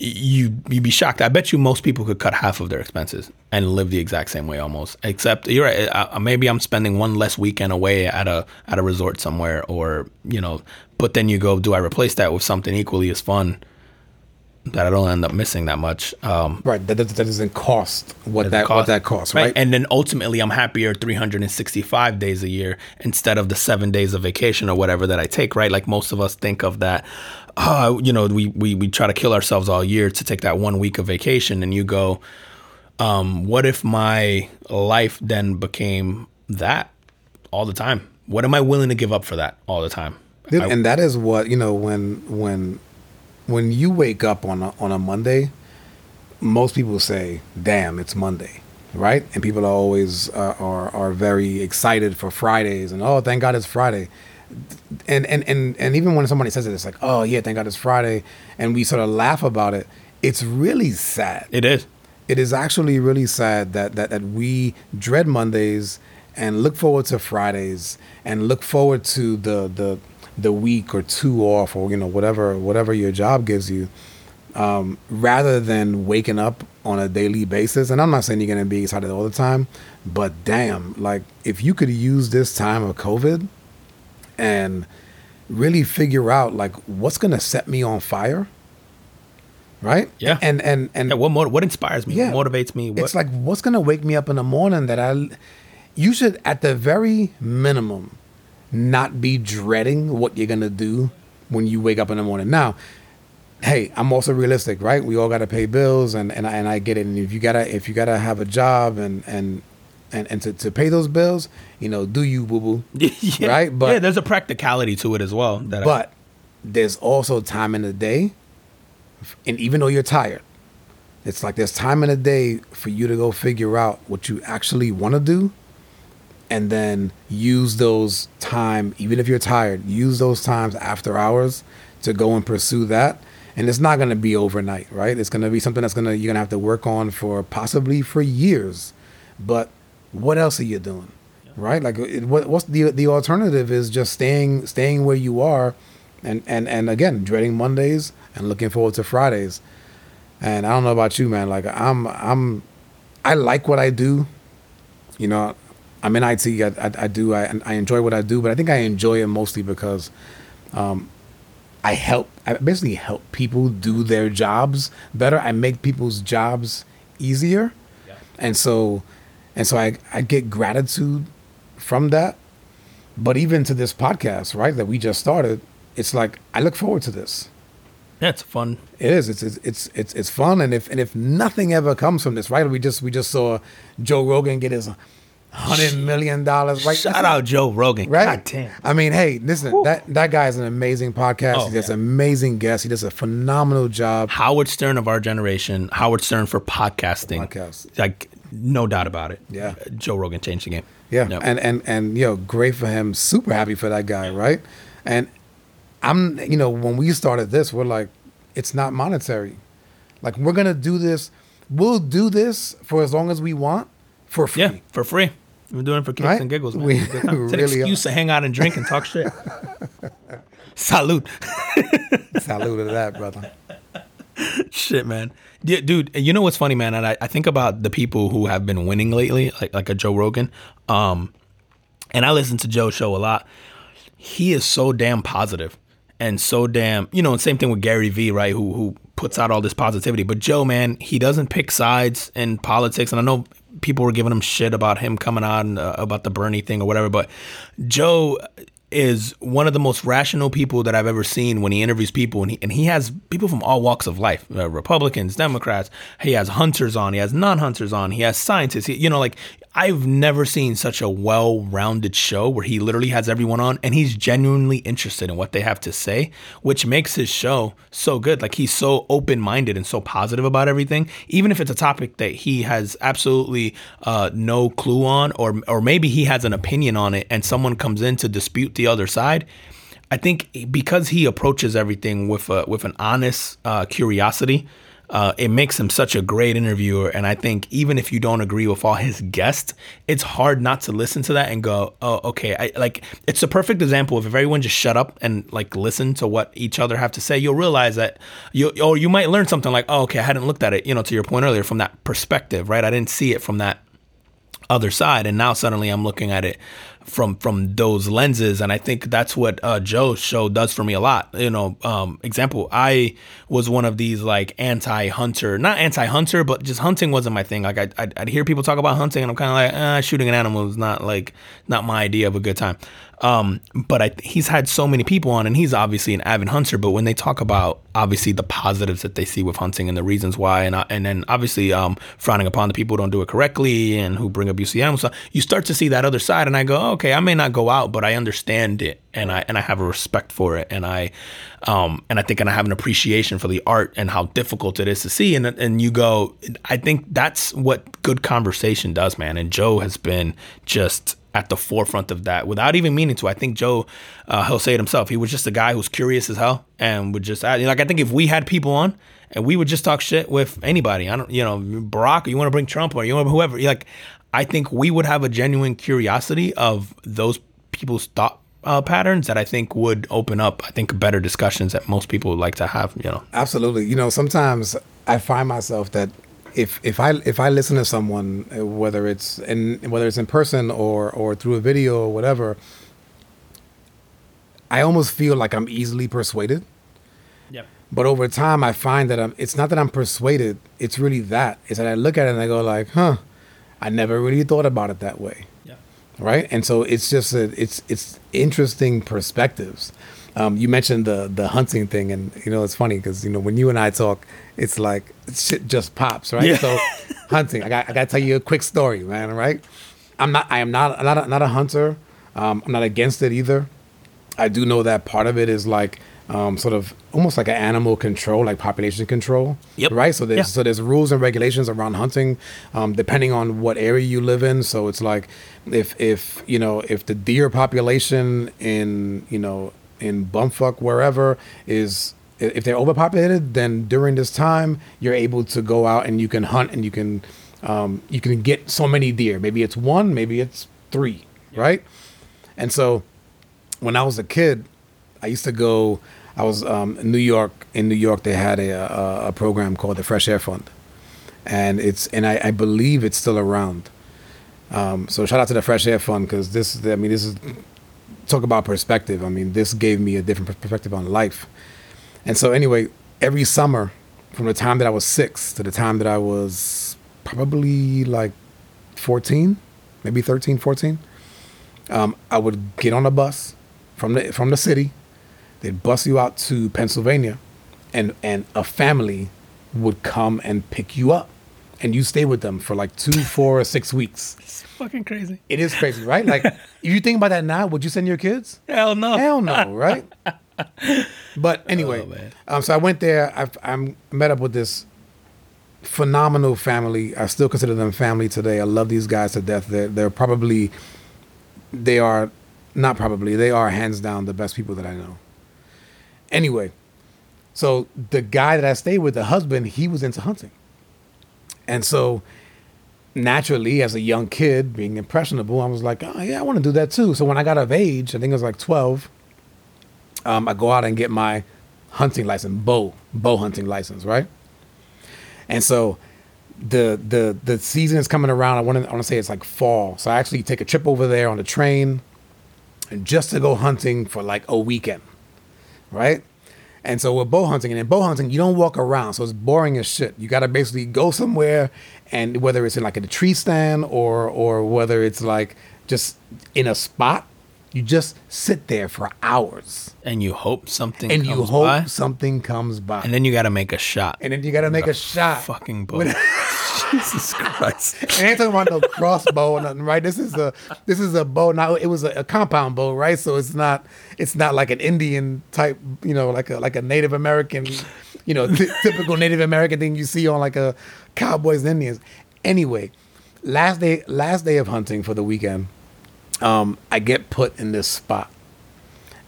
you you'd be shocked. I bet you most people could cut half of their expenses and live the exact same way almost. Except you're right. Uh, maybe I'm spending one less weekend away at a at a resort somewhere, or you know. But then you go, do I replace that with something equally as fun? that I don't end up missing that much. Um, right. That, that, doesn't cost what that cost. what that costs. Right? right. And then ultimately, I'm happier 365 days a year instead of the seven days of vacation or whatever that I take. Right. Like most of us think of that. Uh, you know, we, we we try to kill ourselves all year to take that one week of vacation, and you go, um, what if my life then became that all the time? What am I willing to give up for that all the time? Dude, I, and that is what you know when when when you wake up on a, on a Monday, most people say, "Damn, it's Monday." Right, and people are always uh, are are very excited for Fridays, and oh, thank God it's Friday and, and and and even when somebody says it, it's like, oh yeah, thank God it's Friday, and we sort of laugh about it. It's really sad. It is. It is actually really sad that that that we dread Mondays and look forward to Fridays and look forward to the the the week or two off or you know whatever whatever your job gives you um, rather than waking up on a daily basis and i'm not saying you're going to be excited all the time but damn like if you could use this time of covid and really figure out like what's going to set me on fire right yeah and and and yeah, what what inspires me yeah, what motivates me what? it's like what's going to wake me up in the morning that i you should at the very minimum not be dreading what you're gonna do when you wake up in the morning. Now, hey, I'm also realistic, right? We all gotta pay bills, and and I, and I get it. And if you gotta if you gotta have a job and and and, and to, to pay those bills, you know, do you boo boo, *laughs* yeah. right? But yeah, there's a practicality to it as well. but I, there's also time in the day, and even though you're tired, it's like there's time in the day for you to go figure out what you actually want to do and then use those time even if you're tired use those times after hours to go and pursue that and it's not going to be overnight right it's going to be something that's going to you're going to have to work on for possibly for years but what else are you doing right like what, what's the the alternative is just staying staying where you are and and and again dreading mondays and looking forward to fridays and i don't know about you man like i'm i'm i like what i do you know I'm in IT. I, I, I, do. I, I enjoy what I do, but I think I enjoy it mostly because um, I help. I basically help people do their jobs better. I make people's jobs easier, yeah. and so and so I I get gratitude from that. But even to this podcast, right, that we just started, it's like I look forward to this. Yeah, it's fun. It is. It's it's it's it's fun, and if and if nothing ever comes from this, right? We just we just saw Joe Rogan get his hundred million dollars. Right? Shout out Joe Rogan. Right? God damn. I mean, hey, listen, Woo. that that guy is an amazing podcast. Oh, he does yeah. amazing guests. He does a phenomenal job. Howard Stern of our generation. Howard Stern for podcasting. Podcast. Like no doubt about it. Yeah. Joe Rogan changed the game. Yeah. Yep. And and and you know, great for him. Super happy for that guy, right? And I'm you know, when we started this, we're like, it's not monetary. Like we're gonna do this. We'll do this for as long as we want for free. Yeah, for free. We're doing it for kicks right? and giggles, man. We, it's *laughs* an really excuse are. to hang out and drink and talk shit. *laughs* Salute. Salute to that, brother. *laughs* Shit, man. Yeah, dude, you know what's funny, man? And I, I think about the people who have been winning lately, like like a Joe Rogan. Um, and I listen to Joe's show a lot. He is so damn positive and so damn, you know, same thing with Gary Vee, right? Who who puts out all this positivity. But Joe, man, he doesn't pick sides in politics. And I know people were giving him shit about him coming on uh, about the Bernie thing or whatever. But Joe is one of the most rational people that I've ever seen when he interviews people, and he and he has people from all walks of life, uh, Republicans, Democrats. He has hunters on, he has non-hunters on, he has scientists. He, you know, like I've never seen such a well-rounded show where he literally has everyone on, and he's genuinely interested in what they have to say, which makes his show so good. Like he's so open-minded and so positive about everything, even if it's a topic that he has absolutely uh, no clue on, or or maybe he has an opinion on it, and someone comes in to dispute the other side. I think because he approaches everything with a, with an honest uh, curiosity, uh, it makes him such a great interviewer. And I think even if you don't agree with all his guests, it's hard not to listen to that and go, oh, okay. I like it's a perfect example of if everyone just shut up and like listen to what each other have to say, you'll realize that you or you might learn something like, oh, okay, I hadn't looked at it, you know, to your point earlier from that perspective, right? I didn't see it from that other side and now suddenly i'm looking at it from from those lenses. And i think that's what uh, joe's show does for me a lot. You know um, example i was one of these like anti-hunter not anti-hunter but just hunting wasn't my thing. Like i'd, I'd, I'd hear people talk about hunting and i'm kind of like eh, shooting an animal is not like not my idea of a good time um, but I, he's had so many people on, and he's obviously an avid hunter. But when they talk about obviously the positives that they see with hunting and the reasons why, and and then obviously um, frowning upon the people who don't do it correctly and who bring to animals, so you start to see that other side. And I go, okay, I may not go out, but I understand it, and I and I have a respect for it, and I um, and I think and I have an appreciation for the art and how difficult it is to see. And and you go, I think that's what good conversation does, man. And Joe has been just at the forefront of that without even meaning to. I think Joe, uh, he'll say it himself. He was just a guy who's curious as hell and would just add, like I think if we had people on and we would just talk shit with anybody, I don't, you know, Barack, you want to bring Trump or you want whoever, like I think we would have a genuine curiosity of those people's thought uh, patterns that I think would open up, I think, better discussions that most people would like to have. You know, absolutely. You know, sometimes I find myself that if if I if I listen to someone, uh, whether it's in whether it's in person or or through a video or whatever, I almost feel like I'm easily persuaded. Yep. But over time, I find that I'm. It's not that I'm persuaded. It's really that. It's that I look at it and I go like, huh, I never really thought about it that way. Yeah. Right. And so it's just a, it's it's interesting perspectives. Um, you mentioned the the hunting thing, and you know it's funny because you know when you and I talk, it's like shit just pops, right? Yeah. So *laughs* hunting, I got I got to tell you a quick story, man. Right? I'm not I am not not a, not a hunter. Um, I'm not against it either. I do know that part of it is like um, sort of almost like an animal control, like population control. Yep. Right. So there's Yeah. so there's rules and regulations around hunting, um, depending on what area you live in. So it's like if if you know if the deer population in you know in Bumfuck wherever is if they're overpopulated, then during this time you're able to go out and you can hunt and you can um, you can get so many deer. Maybe it's one, maybe it's three, right? And so when I was a kid, I used to go. I was um, in New York. In New York, they had a, a, a program called the Fresh Air Fund, and it's and I, I believe it's still around. Um, so shout out to the Fresh Air Fund because this. I mean, this is talk about perspective. I mean, this gave me a different perspective on life. And so anyway, every summer, from the time that I was six to the time that I was probably like 14, maybe 13, 14, um, I would get on a bus from the from the city. They'd bus you out to Pennsylvania, and and a family would come and pick you up, and you stay with them for like two, four, or six weeks. it's fucking crazy. It is crazy, right? Like, *laughs* if you think about that now, would you send your kids? Hell no. Hell no, right? *laughs* But anyway, Oh, um, so I went there. I I met up with this phenomenal family. I still consider them family today. I love these guys to death. They're they're probably they are not probably they are hands down the best people that I know. Anyway, so the guy that I stayed with, the husband, he was into hunting, and so naturally, as a young kid, being impressionable, I was like, oh yeah, I want to do that too. So when I got of age, I think it was like twelve um, I go out and get my hunting license, bow bow hunting license, right? And so the the the season is coming around. I want to I want to say it's like fall, so I actually take a trip over there on the train, and just to go hunting for like a weekend, right? And so with bow hunting, and in bow hunting, you don't walk around, so it's boring as shit. You got to basically go somewhere, and whether it's in like a tree stand or or whether it's like just in a spot, you just sit there for hours, And you hope something and you hope by, something comes by, and then you got to make a shot. and then you got to make a shot. Fucking bow. *laughs* Jesus Christ. And *laughs* I ain't talking about no crossbow or nothing, right? This is a this is a bow. Now it was a, a compound bow, right? So it's not it's not like an Indian type, you know, like a like a Native American, you know, t- *laughs* typical Native American thing you see on like a cowboys and Indians. Anyway, last day last day of hunting for the weekend, um, I get put in this spot,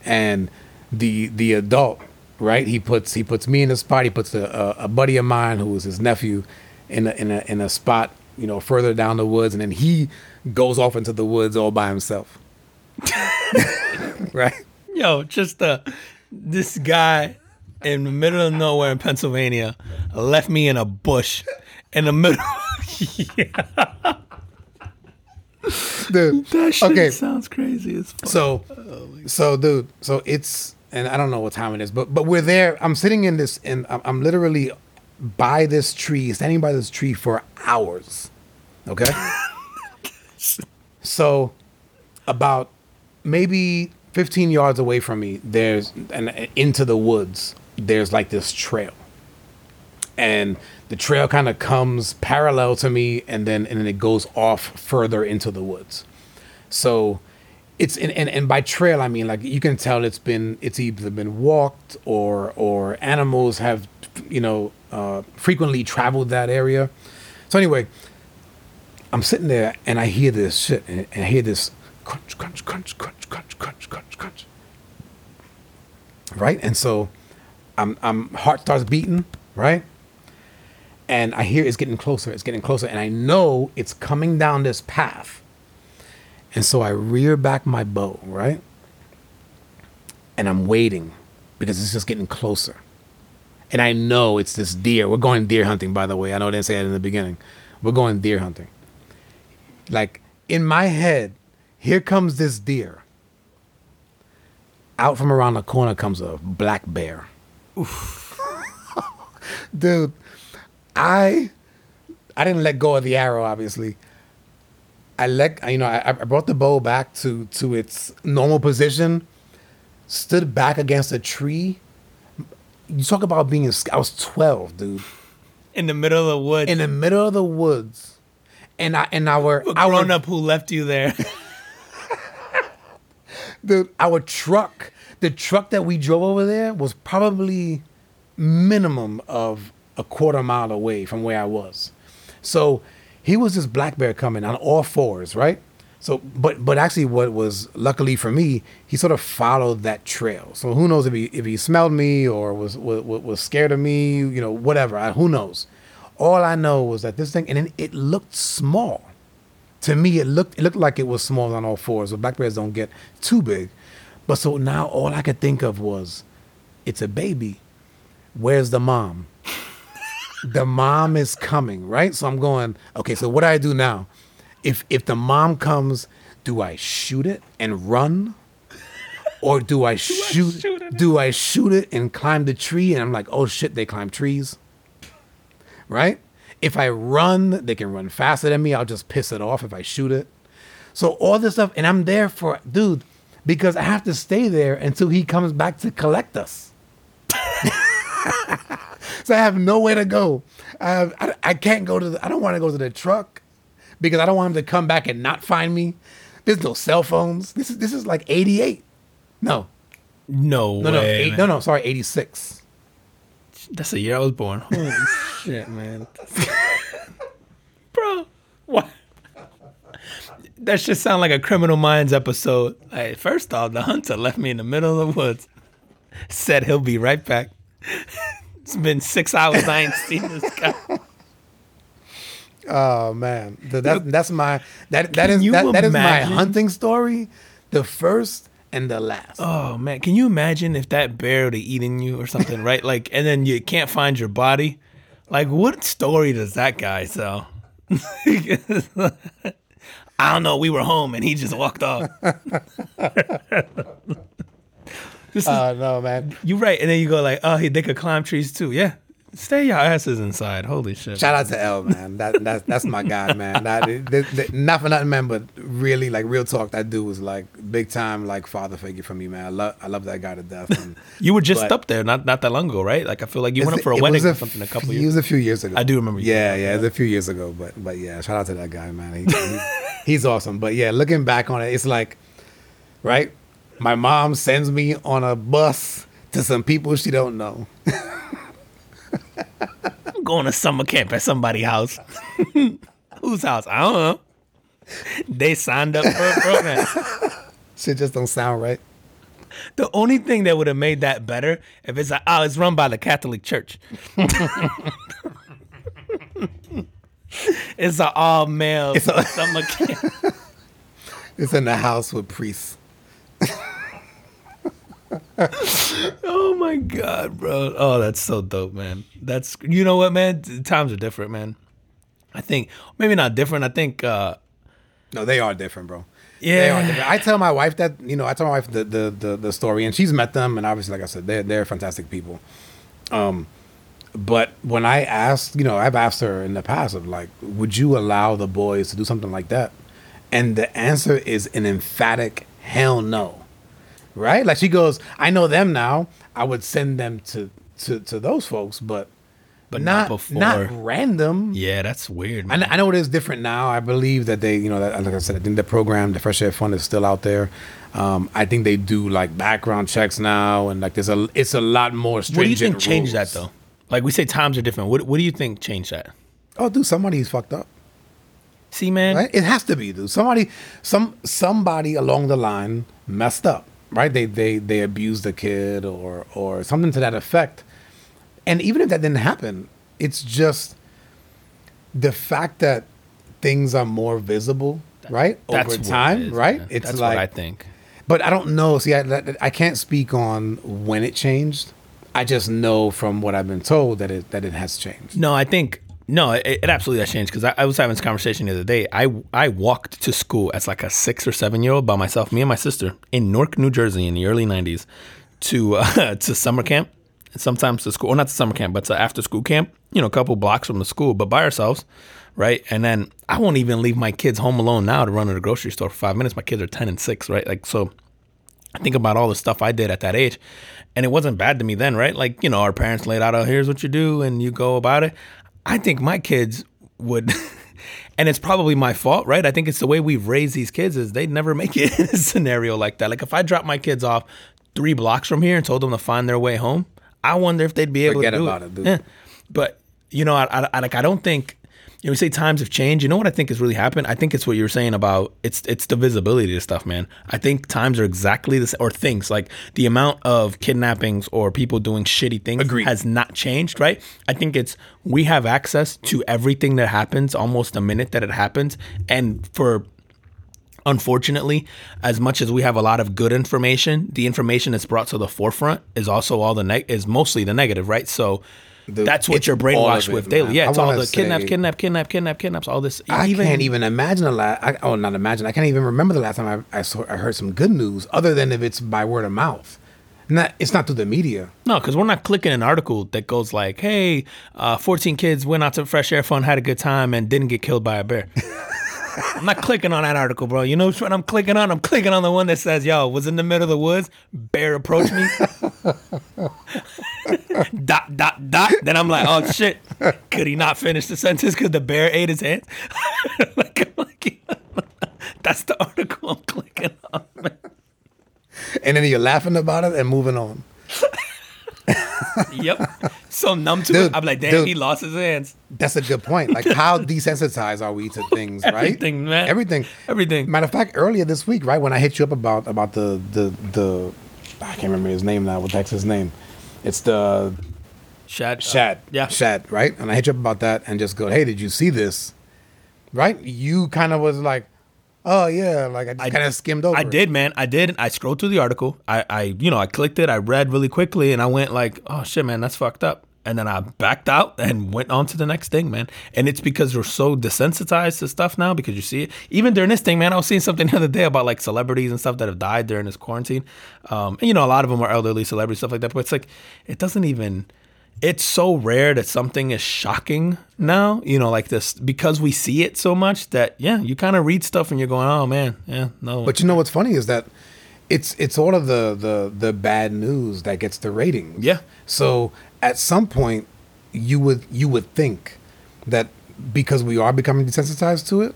and the the adult right? He puts he puts me in a spot. He puts a, a, a buddy of mine who is his nephew in a, in a in a spot, you know, further down the woods, and then he goes off into the woods all by himself. *laughs* right? Yo, just uh, this guy in the middle of nowhere in Pennsylvania left me in a bush in the middle. *laughs* yeah. *laughs* Dude, That shit okay, sounds crazy as fuck. So, oh so dude, so it's and I don't know what time it is, but but we're there. I'm sitting in this, and I'm, I'm literally by this tree, standing by this tree for hours. Okay. *laughs* so, about maybe 15 yards away from me, there's and into the woods. There's like this trail, and the trail kind of comes parallel to me, and then and then it goes off further into the woods. So it's and, and, and by trail I mean like you can tell it's been it's either been walked or or animals have you know uh, frequently traveled that area. So anyway, I'm sitting there and I hear this shit and, and I hear this crunch crunch crunch crunch crunch crunch crunch crunch. Right, and so I'm I'm heart starts beating right, and I hear it's getting closer, it's getting closer, and I know it's coming down this path. And so I rear back my bow, right? And I'm waiting because it's just getting closer. And I know it's this deer. We're going deer hunting, by the way. I know I didn't say that in the beginning. We're going deer hunting. Like in my head, here comes this deer. Out from around the corner comes a black bear. Oof. *laughs* Dude, I I didn't let go of the arrow, obviously. I let you know I, I brought the bow back to to its normal position, stood back against a tree. You talk about being in, I was twelve, dude, in the middle of the woods, in the middle of the woods, and I and our a our grown up who left you there. *laughs* dude, our truck, the truck that we drove over there was probably minimum of a quarter mile away from where I was. So he was this black bear coming on all fours, right? So, but but actually, what was luckily for me, he sort of followed that trail. So who knows if he if he smelled me or was was, was scared of me, you know, whatever. I, who knows? All I know was that this thing, and then it looked small. To me, it looked it looked like it was small on all fours. So black bears don't get too big. But so now all I could think of was, it's a baby. Where's the mom? The mom is coming, right? So I'm going, okay, so what do I do now? If if the mom comes, do I shoot it and run? Or do I *laughs* shoot shoot it? do I shoot it and climb the tree and I'm like, "Oh shit, they climb trees." Right? If I run, they can run faster than me. I'll just piss it off if I shoot it. So all this stuff and I'm there for dude because I have to stay there until he comes back to collect us. *laughs* *laughs* So I have nowhere to go. I, have, I, I can't go to the, I don't want to go to the truck because I don't want him to come back and not find me. There's no cell phones. This is this is like 88. No. no, No, no. way, Eight, no, no, sorry, 86. That's the year I was born. *laughs* Holy shit, man. *laughs* Bro, what? That should sound like a Criminal Minds episode. Hey, first off, the hunter left me in the middle of the woods. Said he'll be right back. It's been six hours. I ain't seen this guy. *laughs* Oh man. Th- That, that's my that that is that, that is my hunting story, the first and the last. Oh man, can you imagine if that bear would have eaten you or something, right? Like, and then you can't find your body. Like, what story does that guy tell? *laughs* I don't know. We were home and he just walked off. *laughs* this is, Uh, no, man. you right, and then you go like, oh, he they could climb trees too. Yeah, stay your asses inside. Holy shit! Shout out to L, man. That that's that's my guy, man. That, that, that- not for nothing, man, but really, like real talk. That dude was like big time, like father figure for me, man. I love I love that guy to death. And *laughs* you were just but- up there not not that long ago, right? Like I feel like you went up for a It wedding was or something a couple few- years. It was a few years ago. I do remember you Yeah, saying yeah, it was a few years ago. But but yeah, shout out to that guy, man. He, he- he's awesome. But yeah, looking back on it, it's like, right? My mom sends me on a bus to some people she don't know. I'm going to summer camp at somebody's house. *laughs* Whose house? I don't know. They signed up for a program. *laughs* Shit just don't sound right. The only thing that would have made that better if it's like, oh, it's run by the Catholic Church. *laughs* it's an all male summer camp. It's in the house with priests. Oh my god, bro. Oh, that's so dope, man. That's you know what, man. Times are different, man. I think maybe not different. I think uh No, they are different, bro. Yeah. They are different. I tell my wife that, you know, I tell my wife the, the, the, the story, and she's met them, and obviously, like I said, they're, they're fantastic people. Um, but when I asked, you know, I've asked her in the past of like, would you allow the boys to do something like that? And the answer is an emphatic hell no. Right? Like she goes, I know them now. I would send them to to, to those folks, but But not not before. not random. yeah, that's weird, I, I know it is different now. I believe that they, you know, that, like I said, I think the program, the Fresh Air Fund, is still out there. Um, I think they do like background checks now, and like there's a, it's a lot more what do stringent. you think changed that though? Like we say times are different. What what do you think changed that? Oh, dude, somebody's fucked up. See, man. Right? It has to be, dude. Somebody, some somebody along the line messed up, right? They they they abused the kid or or something to that effect. And even if that didn't happen, it's just the fact that things are more visible, right? That's Over what it time, is, right? man. It's that's like what I think. But I don't know. See, I, I can't speak on when it changed. I just know from what I've been told that it that it has changed. No, I think no, it, it absolutely has changed because I, I was having this conversation the other day. I I walked to school as like a six or seven year old by myself, me and my sister in Newark, New Jersey, in the early '90s, to uh, *laughs* to summer camp, and sometimes to school, or not to summer camp, but to after school camp. You know, a couple blocks from the school, but by ourselves, right? And then I won't even leave my kids home alone now to run to the grocery store for five minutes. My kids are ten and six, right? Like so. I think about all the stuff I did at that age, and it wasn't bad to me then, right? Like, you know, our parents laid out, oh, here's what you do, and you go about it. I think my kids would, *laughs* and it's probably my fault, right? I think it's the way we've raised these kids is they'd never make it *laughs* in a scenario like that. Like, if I dropped my kids off three blocks from here and told them to find their way home, I wonder if they'd be able Forget to do about it. it, dude. Yeah. But you know, I, I, I like I don't think you know, we say times have changed. You know what I think has really happened? I think it's what you were saying about it's it's the visibility of stuff, man. I think times are exactly the same, or things like the amount of kidnappings or people doing shitty things Agreed. has not changed, right? I think it's we have access to everything that happens almost the minute that it happens, and for unfortunately, as much as we have a lot of good information, the information that's brought to the forefront is also all the neg- is mostly the negative, right? So The- that's what you're brainwashed it, with daily. Yeah, it's all the kidnap, say- kidnap, kidnap, kidnap, kidnaps, all this. I can't even imagine the last. I, oh, not imagine. I can't even remember the last time I, I saw I heard some good news, other than if it's by word of mouth. Not, it's not through the media. No, because we're not clicking an article that goes like, "Hey, uh, 14 kids went out to Fresh Air Fund, had a good time, and didn't get killed by a bear." *laughs* I'm not clicking on that article, bro. You know what I'm clicking on? I'm clicking on the one that says, "Yo, was in the middle of the woods, bear approached me." *laughs* dot dot dot. Then I'm like, "Oh shit!" Could he not finish the sentence because the bear ate his hands? *laughs* like, like, *laughs* that's the article I'm clicking on. Man. And then you're laughing about it and moving on. *laughs* Yep. So numb to Dude, it. I'm like, damn, dude. he lost his hands. That's a good point. Like, how *laughs* desensitized are we to things, right? Everything, man. Everything. Everything. Matter of fact, earlier this week, right when I hit you up about about the the the, I can't remember his name now. What the heck's his name? It's the Shad. uh, Shad. yeah. Shad, right? And I hit you up about that and just go, hey, did you see this? Right? You kind of was like, oh yeah, like I I- kind of skimmed over. I it. did, man. I did. I scrolled through the article. I, I, you know, I clicked it. I read really quickly, and I went like, "Oh shit, man, that's fucked up." And then I backed out and went on to the next thing, man. And it's because we're so desensitized to stuff now because you see it. Even during this thing, man, I was seeing something *laughs* the other day about like celebrities and stuff that have died during this quarantine. Um, and you know, a lot of them are elderly celebrities, stuff like that. But it's like, it doesn't even. It's so rare that something is shocking now, you know, like this because we see it so much that yeah, you kind of read stuff and you're going, oh man, yeah, no. But you know what's funny is that it's it's all of the the the bad news that gets the ratings. Yeah. So at some point, you would you would think that because we are becoming desensitized to it,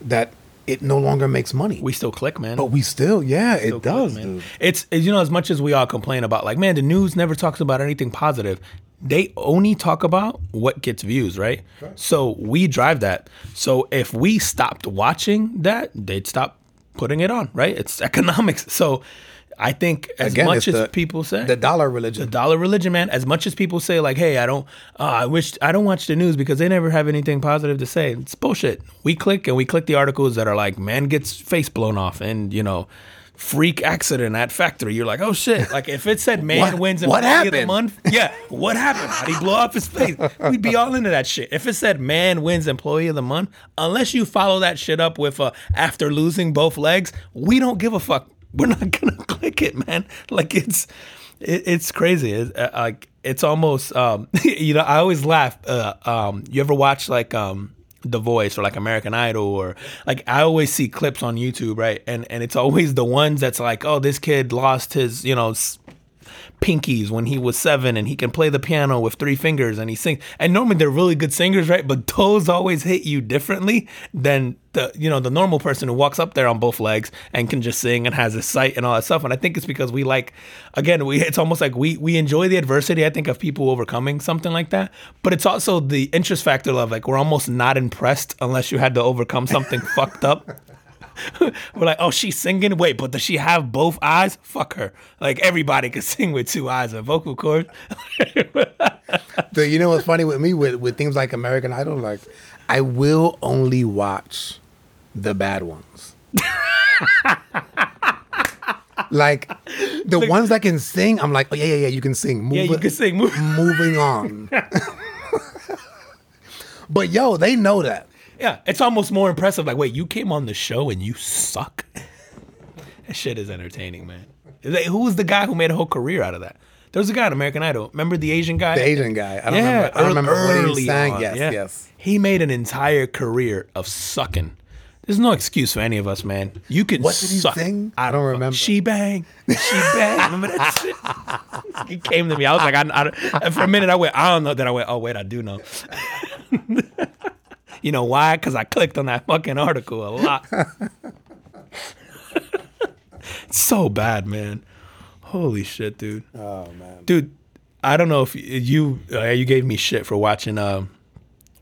that it no longer makes money. we still click, man. but we still, yeah, Still it click, does, man. dude. It's you know as much as we all complain about like man the news never talks about anything positive. They only talk about what gets views, right? So we drive that. So if we stopped watching that, they'd stop putting it on, right? It's *laughs* economics. So I think as Again, much as the- people say The dollar religion. the dollar religion, man. As much as people say, like, "Hey, I don't, uh, I wish I don't watch the news because they never have anything positive to say." It's bullshit. We click and we click the articles that are like, "Man gets face blown off," and you know, freak accident at factory. You're like, "Oh shit!" Like if it said "Man *laughs* What- wins what employee of the happened? month," yeah, what happened? How would he blow off his face? We'd be all into that shit. If it said "Man wins employee of the month," unless you follow that shit up with uh, after losing both legs, we don't give a fuck. We're not *laughs* gonna click it, man. Like it's it, it's crazy. It, uh, like it's almost um, *laughs* you know I always laugh. Uh, um, you ever watch like um, The Voice or like American Idol or like I always see clips on YouTube, right? And and it's always the ones that's like, oh, this kid lost his you know. Pinkies when he was seven and he can play the piano with three fingers and he sings. And normally they're really good singers right? But those always hit you differently than the you know the normal person who walks up there on both legs and can just sing and has his sight and all that stuff. And i think it's because we like again we it's almost like we we enjoy the adversity i think of people overcoming something like that. But it's also the interest factor of like we're almost not impressed unless you had to overcome something *laughs* fucked up *laughs* we're like, oh, she's singing. Wait, but does she have both eyes? Fuck her. Like everybody can *laughs* sing with two eyes and vocal cords. *laughs* The- you know what's funny with me with, with things like American Idol? Like, I will only watch the bad ones. like the ones that can sing, I'm like, oh yeah, yeah, yeah, you can sing. Move yeah, you can sing. Move. Moving on. but yo, they know that. Yeah, it's almost more impressive. Like, wait, you came on the show and you suck. *laughs* that shit is entertaining, man. Like, Who was the guy who made a whole career out of that? There was a guy on American Idol. Remember the Asian guy? The Asian guy. I don't yeah, remember. I don't remember what he early saying. on, Yes, yeah. yes. He made an entire career of sucking. There's no excuse for any of us, man. You can What did he suck. sing? I don't remember. She bang, she bang. Remember that *laughs* shit? He came to me. I was like, I, I, for a minute, I went, I don't know. Then I went, oh wait, I do know. *laughs* you know why? Because I clicked on that *laughs* fucking article a lot. It's so bad, man. Holy shit, dude. Oh man. Dude, I don't know if you uh, you gave me shit for watching uh,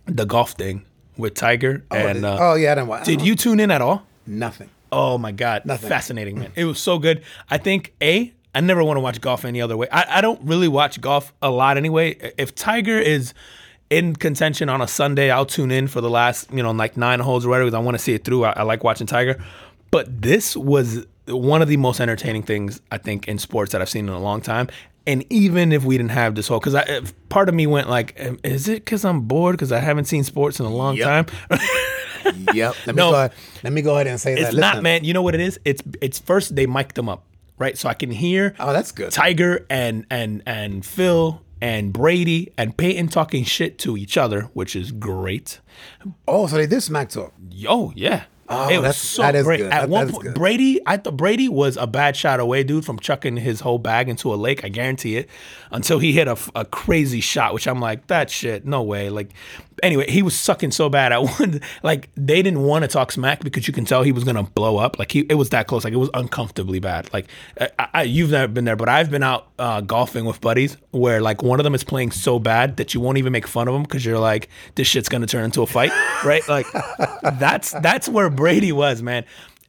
the golf thing with Tiger and uh, oh yeah, I didn't watch. did you tune in at all? Nothing. Oh my god, Nothing. fascinating, man! *laughs* It was so good. I think a I never want to watch golf any other way. I, I don't really watch golf a lot anyway. If Tiger is in contention on a Sunday, I'll tune in for the last you know like nine holes or whatever because I want to see it through. I, I like watching Tiger, but this was one of the most entertaining things I think in sports that I've seen in a long time. And even if we didn't have this whole, because part of me went like, is it because I'm bored because I haven't seen sports in a long Yep. time? *laughs* Yep. Let me No. go ahead. Let me go ahead and say It's that. not, man. You know what it is? It's it's first they mic'd them up, right? So I can hear Oh, that's good. Tiger and and and Phil and Brady and Peyton talking shit to each other, which is great. Oh, so they did smack talk. Yo, yeah. Oh, it was that's- so that is great. good. At That- one point, good. Brady, I thought Brady was a bad shot away, dude, from chucking his whole bag into a lake. I guarantee it. Until he hit a crazy shot, which I'm like, that shit, no way. Like, anyway, he was sucking so bad. I *laughs* wanted, like, they didn't want to talk smack because you can tell he was gonna blow up. Like, he, it was that close. Like, it was uncomfortably bad. Like, I, I, you've never been there, but I've been out uh, golfing with buddies where like one of them is playing so bad that you won't even make fun of him because you're like, this shit's gonna turn into a fight, right? Like, *laughs* that's that's where Brady was, man.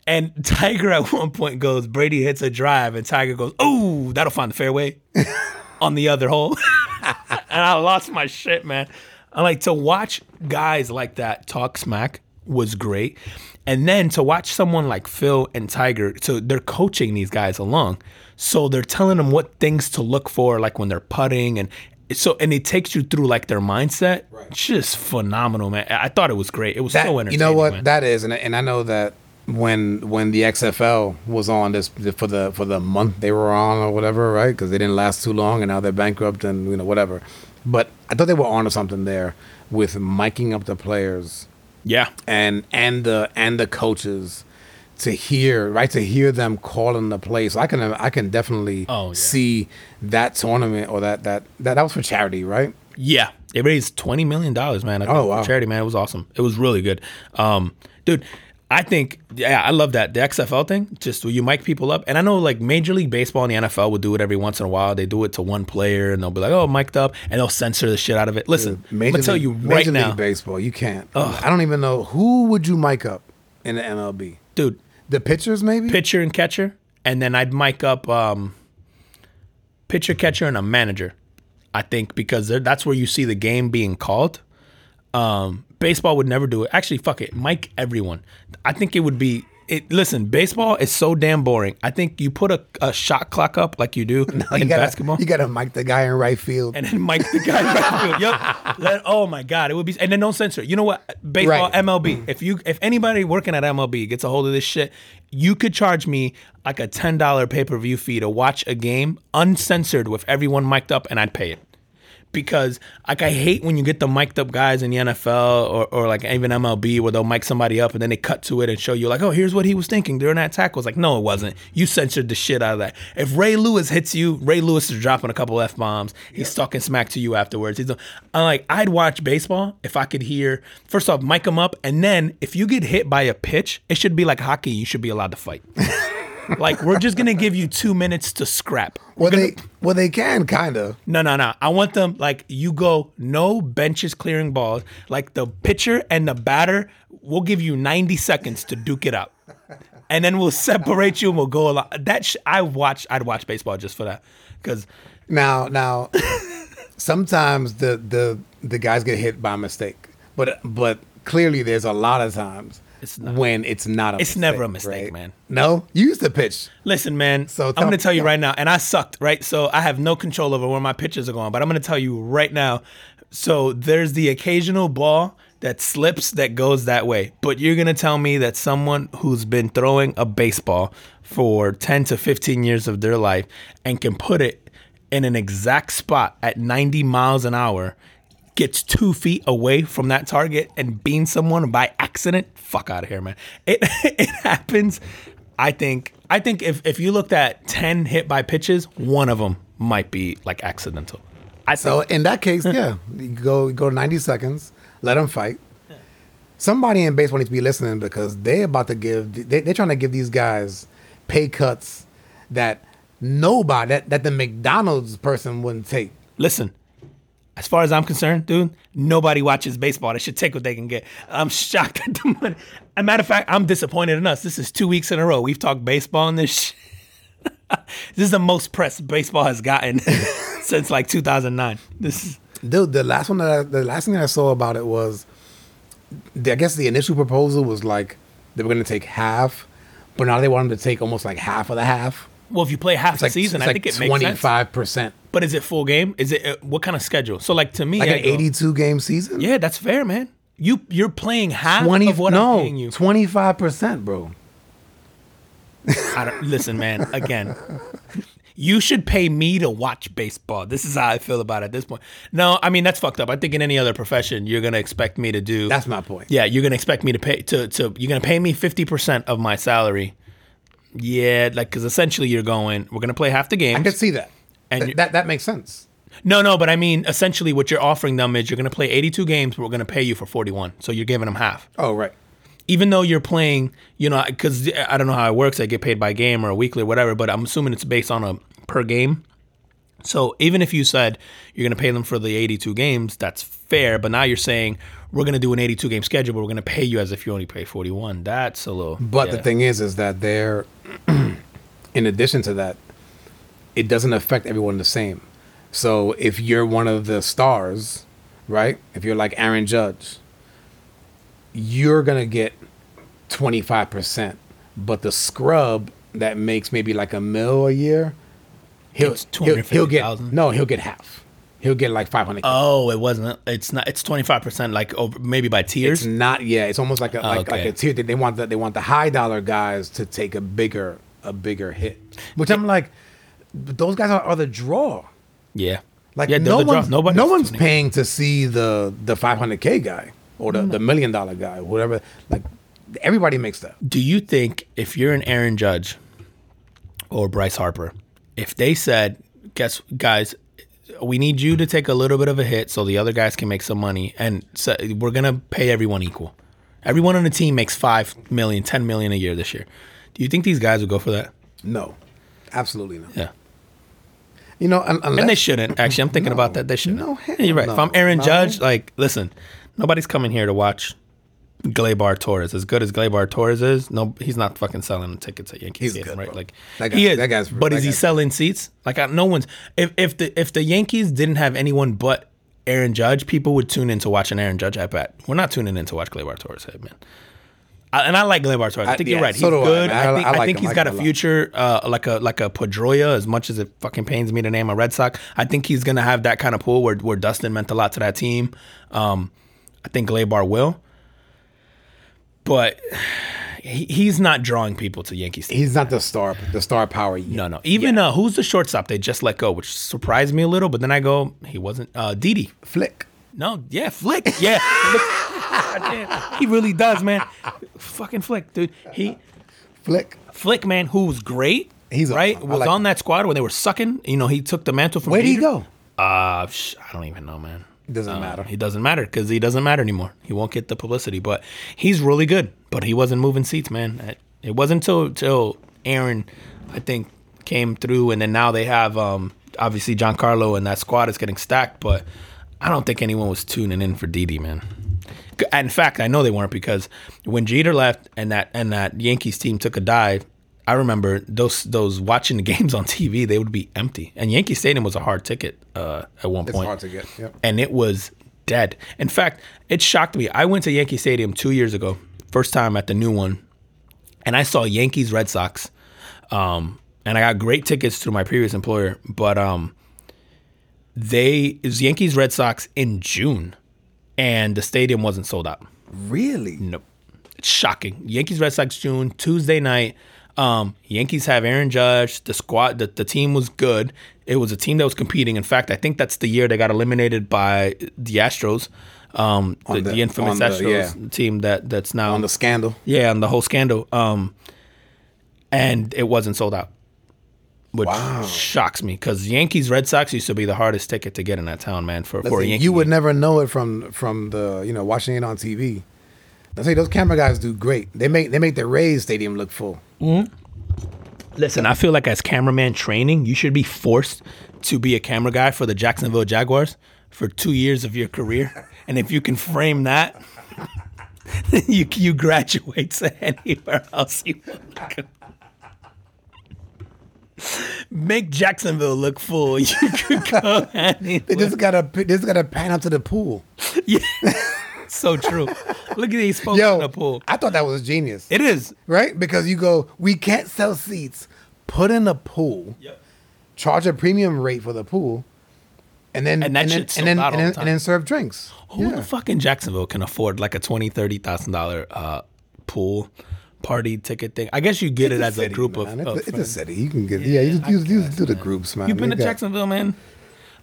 And Tiger at one point goes, Brady hits a drive, and Tiger goes, "Oh, that'll find the fairway." on the other hole, *laughs* and I lost my shit, man. I like to watch guys like that talk smack was great, and then to watch someone like Phil and Tiger, so they're coaching these guys along, so they're telling them what things to look for, like when they're putting, and so and it takes you through like their mindset. Just phenomenal, man. I I thought it was great. It was That, so entertaining. you know what man. that is, and and I know that when when the XFL was on this for the for the month they were on or whatever, right? Because they didn't last too long, and now they're bankrupt and you know whatever. But I thought they were onto something there with miking up the players yeah, and and the and the coaches to hear right to hear them calling the play. So I can I can definitely Oh, yeah. see that tournament or that that that that was for charity, right? Yeah, it raised twenty million dollars, man. I think, Oh, wow. for charity, man, it was awesome. It was really good, um, dude. I think, yeah, I love that the XFL thing. Just where you mic people up, and I know like Major League Baseball and the NFL would do it every once in a while. They do it to one player, and they'll be like, "Oh, mic'd up," and they'll censor the shit out of it. Listen, I'm gonna tell League- you right Major now, League Baseball, you can't. I don't even know who would you mic up in the MLB. dude. The pitchers, maybe. Pitcher and catcher, and then I'd mic up um, pitcher, catcher, and a manager. I think because that's where you see the game being called. Um, baseball would never do it. Actually, fuck it, mic everyone. I think it would be. It, listen, baseball is so damn boring. I think you put a, a shot clock up like you do *laughs* You in gotta, basketball You got to mic the guy in right field. and then mic the guy. in right field. *laughs* Yep. Let- oh my God, it would be. And then don't censor. You know what? Baseball, Right. MLB. If you, if anybody working at MLB gets a hold of this shit, you could charge me like a ten dollar pay per view fee to watch a game uncensored with everyone mic'd up, and I'd pay it. Because like I hate when you get the mic'd up guys in the NFL or, or like even MLB where they'll mic somebody up and then they cut to it and show you like, oh, here's what he was thinking during that tackle. It's like, no, it wasn't. You censored the shit out of that. If Ray Lewis hits you, Ray Lewis is dropping a couple f bombs. He's talking smack to you afterwards. He's I'm like, I'd watch baseball if I could hear. First off, mic him up, and then if you get hit by a pitch, it should be like hockey. You should be allowed to fight. *laughs* like we're just gonna give you two minutes to scrap. well, they well they can kind of. No, no, no. I want them like you go no benches clearing balls. Like the pitcher and the batter, we'll give you 90 seconds to duke it out. And then we'll separate you and we'll go along. That sh- I watch I'd watch baseball just for that cuz Now, now, *laughs* sometimes the the the guys get hit by mistake, but but clearly there's a lot of times not. when it's not a. It's never a mistake, right? man. No, you used to pitch. Listen, man. So I'm tell- going to tell you right now, and I sucked, right? So I have no control over where my pitches are going, but I'm going to tell you right now. So there's the occasional ball that slips that goes that way, but you're going to tell me that someone who's been throwing a baseball for 10 to 15 years of their life and can put it in an exact spot at 90 miles an hour gets two feet away from that target and beans someone by accident, fuck out of here, man. It *laughs* it happens. I think I think if if you looked at ten hit by pitches, one of them might be like accidental. I So think, in that case, *laughs* yeah, you go go 90 seconds, let them fight. Somebody in baseball needs to be listening because they're about to give. They, they're trying to give these guys pay cuts that nobody that, that the McDonald's person wouldn't take. listen. As far as I'm concerned, dude, nobody watches baseball. They should take what they can get. I'm shocked at the money. As a matter of fact, I'm disappointed in us. This is two weeks in a row. We've talked baseball in this. *laughs* This is the most press baseball has gotten *laughs* since like 2009. This is Dude, the last one that I, the last thing I saw about it was, I guess the initial proposal was like they were going to take half, but now they want them to take almost like half of the half. Well, if you play half It's the like season, I like think it makes twenty sense. five percent, But is it full game? Is it uh, what kind of schedule? So, like to me, like I an eighty two game season. Yeah, that's fair, man. You you're playing half Twenty of what I'm paying you. twenty five percent, bro. I don't, listen, man. Again, you should pay me to watch baseball. This is how I feel about it at this point. No, I mean that's fucked up. I think in any other profession, you're gonna expect me to do. That's my point. yeah, you're gonna expect me to pay to to. You're gonna pay me fifty percent of my salary. Yeah, like because essentially you're going. We're gonna play half the games. I could see that. And Th- that that makes sense. No, no, but I mean, essentially, what you're offering them is you're going to play 82 games, but we're going to pay you for 41. So you're giving them half. Oh right. Even though you're playing, you know, because I don't know how it works. I get paid by game or a weekly or whatever, but I'm assuming it's based on a per game. So even if you said you're going to pay them for the 82 games, that's fair. But now you're saying we're going to do an 82 game schedule, but we're going to pay you as if you only pay 41. That's a little. But yeah. the thing is, is that they're, *clears throat* in addition to that, it doesn't affect everyone the same. So if you're one of the stars, right? If you're like Aaron Judge, you're gonna get twenty five percent. But the scrub that makes maybe like a mil a year, he'll he'll, he'll get 250,000. no, he'll get half. He'll get like five hundred. Oh, it wasn't. It's not. It's 25 percent, like over, maybe by tiers. It's not. Yeah, it's almost like a like, like a tier. They, they want the they want the high dollar guys to take a bigger a bigger hit. Which I'm like, but those guys are, are the draw. yeah. Like yeah, no they're the draw. one's Nobody's no one's tuning. paying to see the the 500k guy or the, the million dollar guy, whatever. Like everybody makes that. Do you think if you're an Aaron Judge or Bryce Harper, if they said, "Guess, guys, we need you to take a little bit of a hit so the other guys can make some money, and so we're gonna pay everyone equal. Everyone on the team makes five million, ten million a year this year. Do you think these guys would go for that? No, absolutely not. Yeah. You know, un- unless And they shouldn't. Actually, I'm thinking about that. They shouldn't. No, You're right. If. I'm Aaron No. Judge, like, listen, nobody's coming here to watch Gleyber Torres. As good as Gleyber Torres is, no, he's not fucking selling tickets at Yankee He's Stadium, good, right? bro. Like That guy- he is, that guy's- but that is he selling seats? Like I, no one's. If if the if the Yankees didn't have anyone but Aaron Judge, people would tune in to watch an Aaron Judge at bat. We're not tuning in to watch Gleyber Torres hit, man. I, and I like Gleyber Torres. I I- think yeah, you're right. He's so I, good. I, I- think, I I like think he's I got a future, uh, like a like a Pedroia. As much as it fucking pains me to name a Red Sox, I think he's gonna have that kind of pull where where Dustin meant a lot to that team. Um, I think Gleyber will, but he, he's not drawing people to Yankee Stadium. He's not the star, the star power yet. No, no. Even uh, who's the shortstop they just let go, which surprised me a little. But then I go, he wasn't. Uh, Didi. Flick. No, yeah, Flick. Yeah, God *laughs* he really does, man. Fucking Flick, dude. He Flick. Flick, man, who was great. He's right. I Was like on that squad when they were sucking. You know, he took the mantle from. Where did he go? Uh, I don't even know, man. Doesn't Uh, matter. He doesn't matter because he doesn't matter anymore. He won't get the publicity, but he's really good. But he wasn't moving seats, man. It- It wasn't until till Aaron, I think, came through, and then now they have um obviously Giancarlo and that squad is getting stacked. But I don't think anyone was tuning in for Didi, man. In fact, I know they weren't because when Jeter left and that and that Yankees team took a dive, I remember those those watching the *laughs* games on TV, they would be empty. And Yankee Stadium was a hard ticket uh, at one point. It's point hard to get. Yep. and it was dead. In fact, it shocked me. I went to Yankee Stadium two years ago, first time at the new one, and I saw Yankees Red Sox. Um, and I got great tickets through my previous employer, but um, they it was Yankees Red Sox in June, and the stadium wasn't sold out. Really? Nope. It's shocking. Yankees Red Sox June Tuesday night. Um, Yankees have Aaron Judge. The squad, the, the team was good. It was a team that was competing. In fact, I think that's the year they got eliminated by the Astros, um, the, the, the- infamous the- Astros yeah. team that that's now On the scandal. yeah, on the whole scandal. Um, and it wasn't sold out, which Wow. shocks me because Yankees Red Sox used to be the hardest ticket to get in that town, man. For for a Listen, Yankee, you would game. never know it from from the you know watching it on TV. I say those camera guys do great. They make they make the Rays stadium look full. Mm-hmm. Listen, I feel like as cameraman training, you should be forced to be a camera guy for the Jacksonville Jaguars for two years of your career. And if you can frame that, *laughs* you you graduate to anywhere else you want to go. Make Jacksonville look full. You could go anywhere. *laughs* They just gotta they just gotta pan up to the pool. *laughs* Yeah. So true. *laughs* Look at these folks Yo, in the pool. I thought that was genius. It is. right? Because you go, we can't sell seats. Put in a pool. Yep. Charge a premium rate for the pool, and then And and then, and then, and then, the and then serve drinks. Who Yeah. the fuck in Jacksonville can afford like a twenty, thirty thousand dollar uh pool party ticket thing? I guess you get it It's as a city, group of, man. of It's, it's a city. You can get yeah. you you, you guess, do the groups, man. You've been They to got- Jacksonville, man.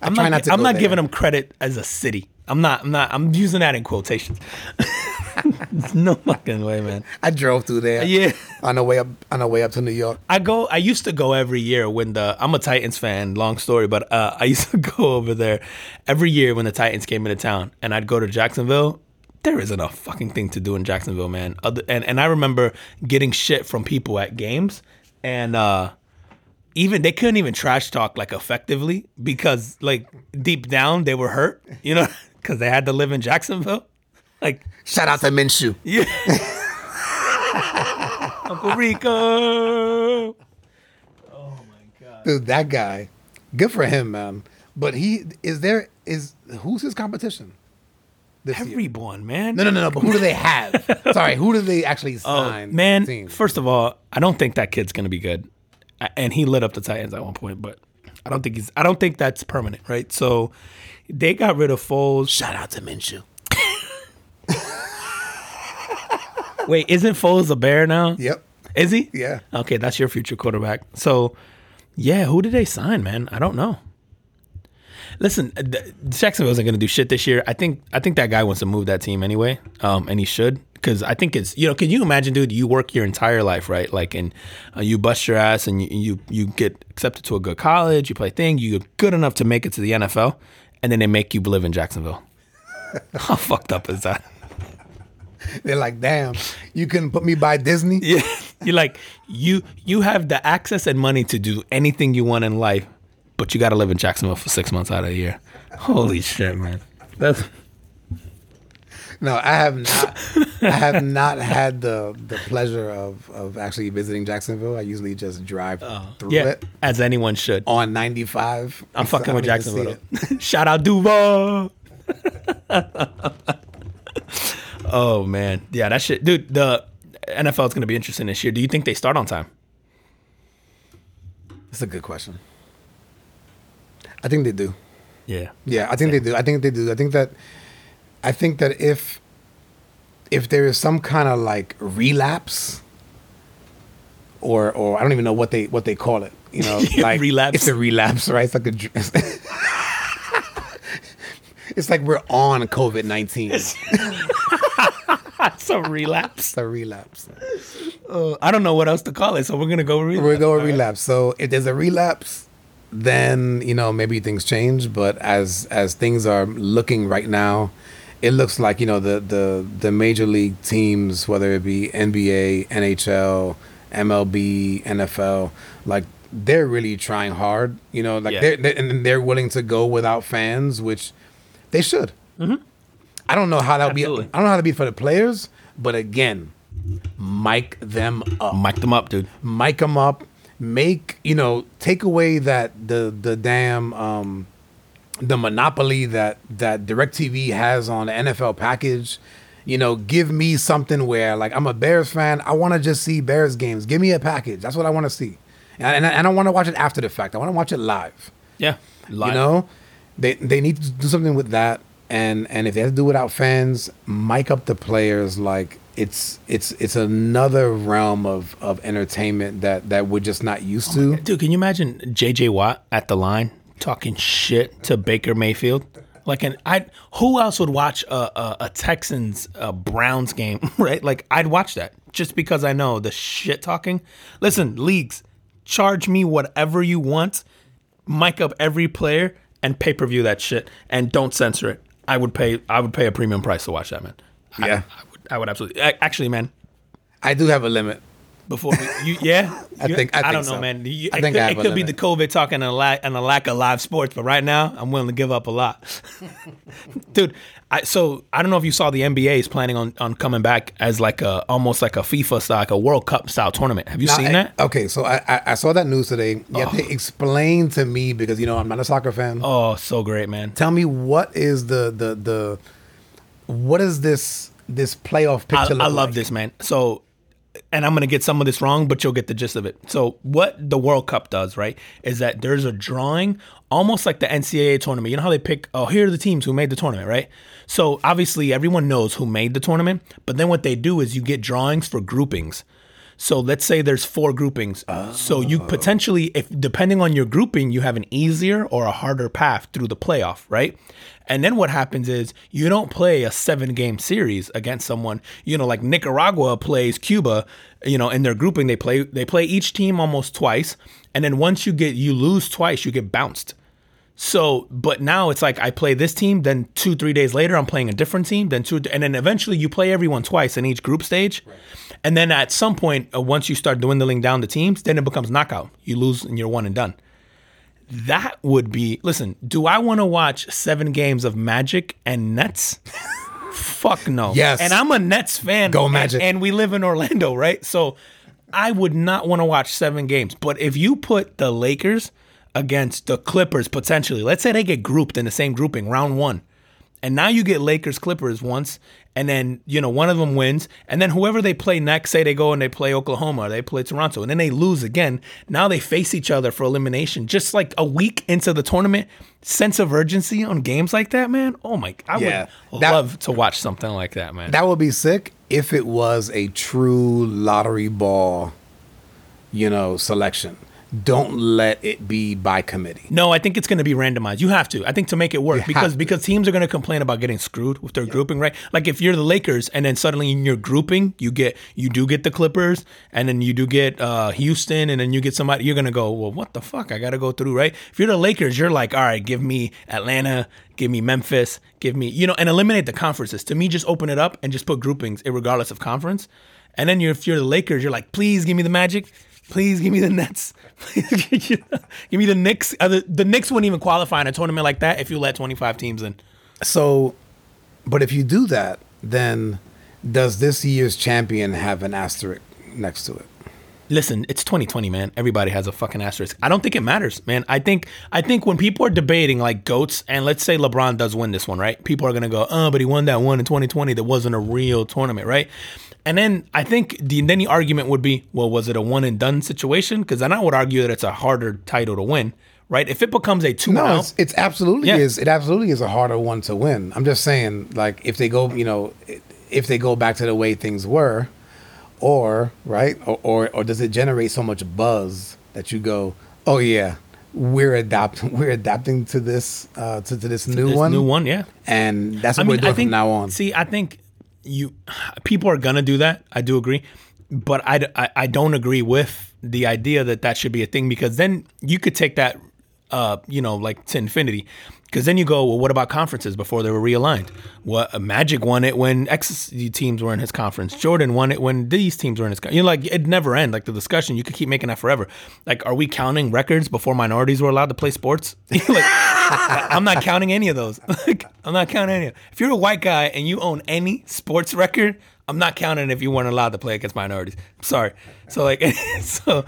I'm not. not to I'm not giving them credit as a city. I'm not. I'm not. I'm using that in quotations. *laughs* No fucking way, man. I drove through there. Yeah. On the way up on the way up to New York. I go. I used to go every year when the. I'm a Titans fan. Long story, but uh, I used to *laughs* go over there every year when the Titans came into town, and I'd go to Jacksonville. There isn't a fucking thing to do in Jacksonville, man. Other, and and I remember getting shit from people at games, and uh, even they couldn't even trash talk like effectively because like deep down they were hurt, you know, *laughs* because they had to live in Jacksonville. Like Shout out to Minshew. yeah. *laughs* Uncle Rico. Oh my god. Dude, that guy. Good for him, man. But he is there is who's his competition? This year? Everyone, man. No, no, no, no. But who do they have? *laughs* Sorry, who do they actually Oh, sign? man. Team? First of all, I don't think that kid's gonna be good. A- And he lit up the Titans at one point, but I don't think he's. I don't think that's permanent, right? So they got rid of Foles. Shout out to Minshew. *laughs* Wait, isn't Foles a bear now? Yep. Is he? Yeah. Okay, that's your future quarterback. So, yeah, who did they sign, man? I don't know. Listen, uh, th- Jacksonville isn't going to do shit this year. I think I think that guy wants to move that team anyway, um, and he should because I think it's you know. Can you imagine, dude? You work your entire life, right? Like, and uh, you bust your ass, and you, you you get accepted to a good college. You play thing. You're good enough to make it to the NFL, and then they make you live in Jacksonville. *laughs* How fucked up is that? They're like, damn, you couldn't put me by Disney. *laughs* Yeah, you're like you you have the access and money to do anything you want in life, but you got to live in Jacksonville for six months out of the year. Holy shit, man! That's No, I have not. I have *laughs* not had the the pleasure of of actually visiting Jacksonville. I usually just drive oh. through Yeah, it as anyone should. on 95. I'm *laughs* So fucking with don't even see Jacksonville. *laughs* Shout out Duval. oh man, yeah, that shit, dude. The NFL is gonna be interesting this year. Do you think they start on time? That's a good question. I think they do. Yeah, Yeah, I think they do. I think they do. I think that I think that if if there is some kind of like relapse or or I don't even know what they what they call it, you know, *laughs* like relapse. It's a relapse, right? It's like a *laughs* It's like we're on COVID nineteen. *laughs* It's a relapse. a relapse. Uh, I don't know what else to call it, so we're gonna go relapse. We're going relapse. So if there's a relapse, then you know maybe things change. But as as things are looking right now, it looks like you know the the the major league teams, whether it be NBA, NHL, MLB, NFL, like they're really trying hard. You know, like Yeah. they're, they and they're willing to go without fans, which they should. I don't know how that would be. I don't know how to be for the players, but again, mic them up Mic them up, dude. mic them up, make you know, take away that the the damn um, the monopoly that that Directv has on the NFL package. You know, give me something where like I'm a Bears fan. I want to just see Bears games. Give me a package. That's what I want to see, and, and, I- don't want to watch it after the fact. I want to watch it live. Yeah, live. You know, they they need to do something with that. And and if they have to do without fans, mic up the players like it's it's it's another realm of of entertainment that that we're just not used oh to. Dude, can you imagine JJ Watt at the line talking shit to Baker Mayfield? Like, an I who else would watch a, a, a Texans a Browns game, *laughs* right? Like, I'd watch that just because I know the shit talking. Listen, leagues, charge me whatever you want, mic up every player, and pay per view that shit, and don't censor it. I would pay. I would pay a premium price to watch that, man. Yeah. I, would. I would absolutely. a- Actually, man, I do have a limit. Before we, you, yeah, *laughs* I You- think- I think don't know, man. You- I it think could, I it could be the. COVID talking and a lack and a lack of live sports, but right now I'm willing to give up a lot, *laughs* dude. I, so I don't know if you saw the NBA is planning on, on coming back as like a almost like a FIFA style, like a World Cup style tournament. Have you Now, seen I- that? Okay, so I, I I saw that news today. You have to oh. explain to me because you know I'm not a soccer fan. Oh, so great, man. Tell me what is the the the what is this this playoff picture? I look love like? this, man. So, and I'm gonna get some of this wrong, but you'll get the gist of it. So, what the World Cup does, right, is that there's a drawing, almost like the NCAA tournament. You know how they pick? Oh, here are the teams who made the tournament, right? So obviously everyone knows who made the tournament, but then what they do is you get drawings for groupings. So let's say there's four groupings. So you oh. potentially, if depending on your grouping, you have an easier or a harder path through the playoff, right? And then what happens is you don't play a seven game series against someone. You know, like Nicaragua plays Cuba. You know, in their grouping, they play they play each team almost twice, and then once you get you lose twice, you get bounced. So, but now it's like I play this team, then two, three days later, I'm playing a different team, then two, and then eventually you play everyone twice in each group stage. And then at some point, uh, once you start dwindling down the teams, then it becomes knockout. You lose and you're one and done. That would be, listen, do I want to watch seven games of Magic and Nets? Fuck no. Yes. And I'm a Nets fan. Go and- Magic. And, we live in Orlando, right? So I would not want to watch seven games. But if you put the Lakers against the Clippers potentially, let's say they get grouped in the same grouping, round one, and now you get Lakers Clippers once, and then you know one of them wins, and then whoever they play next, say they go and they play Oklahoma, or they play Toronto, and then they lose again. Now they face each other for elimination, just like a week into the tournament. Sense of urgency on games like that, man. Oh my, I Yeah. would That- love to watch something like that, man. That would be sick if it was a true lottery ball, you know, selection. Don't let it be by committee. No, I think it's going to be randomized. You have to. I think to make it work have because because teams are going to complain about getting screwed with their grouping, right? Like if you're the Lakers and then suddenly in your grouping you get you do get the Clippers and then you do get uh, Houston and then you get somebody you're going to go, "Well, what the fuck? I got to go through, right?" If you're the Lakers, you're like, "All right, give me Atlanta, give me Memphis, give me, you know, and eliminate the conferences. To me just open it up and just put groupings regardless of conference. And then you're, if you're the Lakers, you're like, "Please give me the Magic." Please give me the Nets. *laughs* Give me the Knicks. Uh, the, the Knicks wouldn't even qualify in a tournament like that if you let 25 teams in. So, but if you do that, then does this year's champion have an asterisk next to it? Listen, it's 2020, man. Everybody has a fucking asterisk. I don't think it matters, man. I think I think when people are debating like goats, and let's say LeBron does win this one, right? People are gonna go, oh, but he won that one in 2020 that wasn't a real tournament, right? And then I think the then the argument would be, well, was it a one and done situation? Because then I would argue that it's a harder title to win, right? If it becomes a two No, it's, it's absolutely Yeah. is. It absolutely is a harder one to win. I'm just saying, like, if they go, you know, if they go back to the way things were, or right, or or, or does it generate so much buzz that you go, oh yeah, we're adapting, *laughs* we're adapting to this, uh, to, to this new this one, new one, yeah. and that's what we're doing from now on. See, I think you people are gonna do that. I do agree, but I, I, I don't agree with the idea that that should be a thing because then you could take that, uh, you know, like to infinity. Because then you go, well, what about conferences before they were realigned? What uh, Magic won it when X teams were in his conference. Jordan won it when these teams were in his. con- You know, like it never end. Like the discussion, you could keep making that forever. Like, are we counting records before minorities were allowed to play sports? *laughs* *laughs* like, I'm not counting any of those. Like, I'm not counting any. If you're a white guy and you own any sports record, I'm not counting if you weren't allowed to play against minorities. I'm sorry. So like, *laughs* so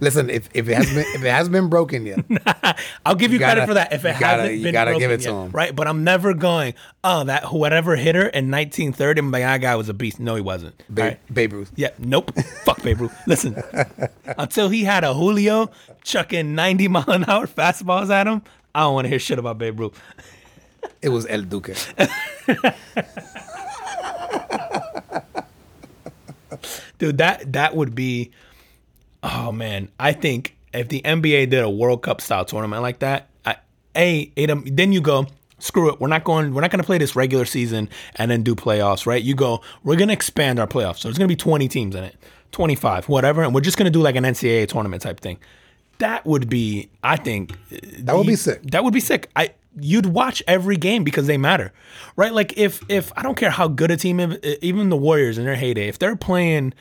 Listen, if, if it has been if it has been broken yet, *laughs* I'll give you, gotta- credit for that if it you gotta- hasn't you been gotta give broken it to yet, him. right? But I'm never going. Oh, that whatever hitter in 1930, I'm like, that guy was a beast. No, he wasn't. Babe, All right? Babe Ruth. Yeah, nope. Fuck Babe Ruth. Listen, *laughs* until he had a Julio chucking 90 mile an hour fastballs at him, I don't want to hear shit about Babe Ruth. It was El Duque. *laughs* dude that that would be oh man. I think if the nba did a world cup style tournament like that I, a it, um, then you go screw it. We're not going we're not going to play this regular season and then do playoffs right? You go we're going to expand our playoffs. So there's going to be 20 teams in it 25 whatever and we're just going to do like an ncaa tournament type thing. That would be i think That would be sick. that would be sick. I you'd watch every game because they matter, right? Like if if I don't care how good a team, is, even the Warriors in their heyday, if they're playing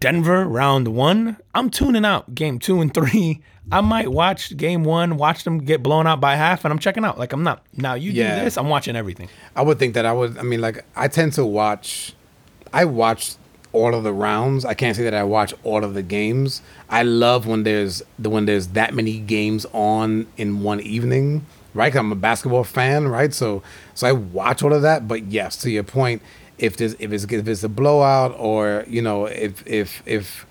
Denver round one, I'm tuning out game two and three. *laughs* I might watch game one, watch them get blown out by half, and I'm checking out. Like I'm not now. You Yeah. do this, I'm watching everything. I would think that I would. I mean, like I tend to watch. I watch all of the rounds. I can't say that I watch all of the games. I love when there's the when there's that many games on in one evening. Right, I'm a basketball fan, right? So, so I watch all of that. But yes, to your point, if there's if it's if it's a blowout or you know if if if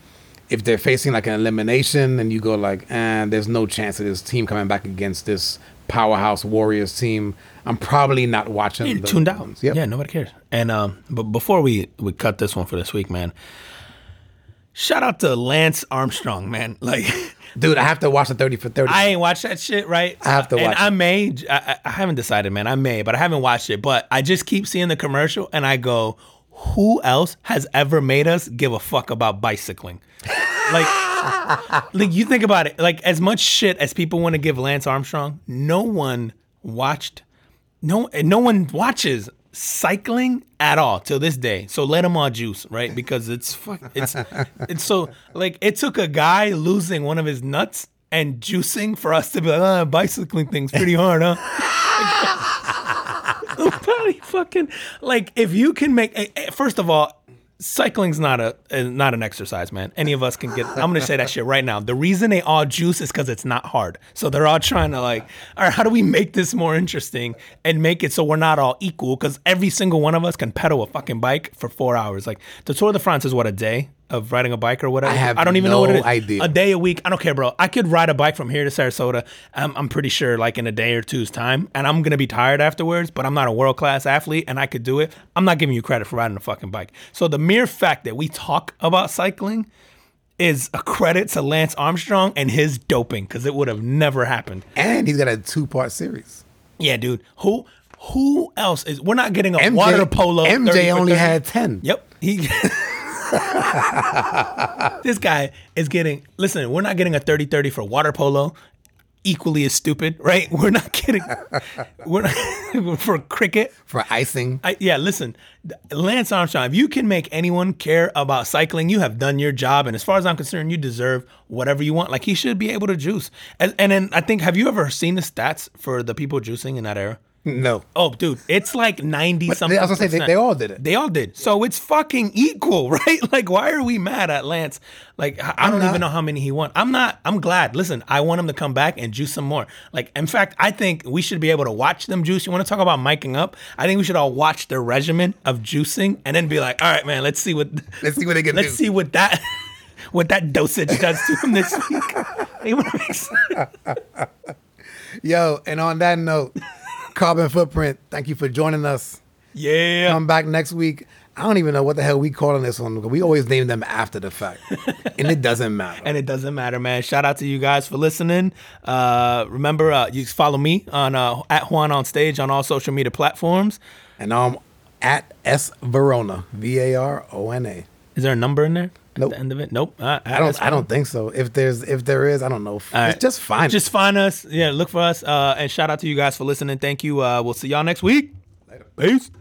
if they're facing like an elimination and you go like, and there's no chance of this team coming back against this powerhouse Warriors team, I'm probably not watching. You're tuned out. ones. Yep. Yeah, nobody cares. And um, but before we we cut this one for this week, man, shout out to Lance Armstrong, man. *laughs* Like. Dude, I have to watch the 30 for 30. I ain't watched that shit, right? I have to and watch I it. may, I, I I haven't decided, man. I may, but I haven't watched it. But I just keep seeing the commercial, and I go, "Who else has ever made us give a fuck about bicycling?" like, *laughs* like you think about it. Like as much shit as people want to give Lance Armstrong, no one watched, no, no one watches cycling at all till this day. So let them all juice, right? Because it's fuck, it's it's so like it took a guy losing one of his nuts and juicing for us to be like, ah, bicycling thing's pretty hard, huh? *laughs* *laughs* Probably fucking like if you can make eh, eh, first of all cycling's not a eh, not an exercise man. Any of us can get i'm gonna say that shit right now. The reason they all juice is because it's not hard. So they're all trying to like all right how do we make this more interesting and make it so we're not all equal? Because every single one of us can pedal a fucking bike for four hours. Like the tour de france is what a day of riding a bike or whatever I have i don't even know what it no is idea. a day a week. I don't care, bro. I could ride a bike from here to Sarasota. I'm, I'm pretty sure, like in a day or two's time, and I'm gonna be tired afterwards. But I'm not a world class athlete, and I could do it. I'm not giving you credit for riding a fucking bike. So the mere fact that we talk about cycling is a credit to Lance Armstrong and his doping, because it would have never happened. and he's got a two part series. Yeah, dude. Who who else is? We're not getting a MJ, water polo. 30 MJ only had 10. Yep. He *laughs* *laughs* This guy is getting listen, we're not getting a 30-30 for water polo. Equally as stupid, right? *laughs* We're not getting we're not, *laughs* for cricket. For icing. I, yeah, listen, Lance Armstrong, if you can make anyone care about cycling, you have done your job. And as far as I'm concerned, you deserve whatever you want. Like, he should be able to juice. And, and then I think, have you ever seen the stats for the people juicing in that era? No. Oh, dude, it's like ninety But something. they, I was gonna say they, they all did it. They all did. So it's fucking equal, *laughs* right? Like, why are we mad at Lance? Like, I I don't even know how many he won. I'm not. I'm glad. Listen, I want him to come back and juice some more. Like, in fact, I think we should be able to watch them juice. You want to talk about miking up? I think we should all watch their regimen of juicing and then be like, all right, man, let's see what *laughs* Let's see what they can let's do. see what that *laughs* what that dosage does to him this week. You know what I mean? Yo, and on that note, Carbon Footprint, thank you for joining us. yeah. Come back next week. I don't even know what the hell we calling this one because we always name them after the fact, *laughs* and it doesn't matter. and it doesn't matter, man. Shout out to you guys for listening. Uh, remember, uh, you follow me on uh, at Juan on stage on all social media platforms. And I'm at S Varona, V A R O N A. Is there a number in there at Nope. the end of it? Nope. Uh, I don't. I don't think so. If there's, if there is, I don't know. Right. It's just fine. Just find us. Yeah, look for us. Uh, and shout out to you guys for listening. Thank you. Uh, we'll see y'all next week. Later. Peace.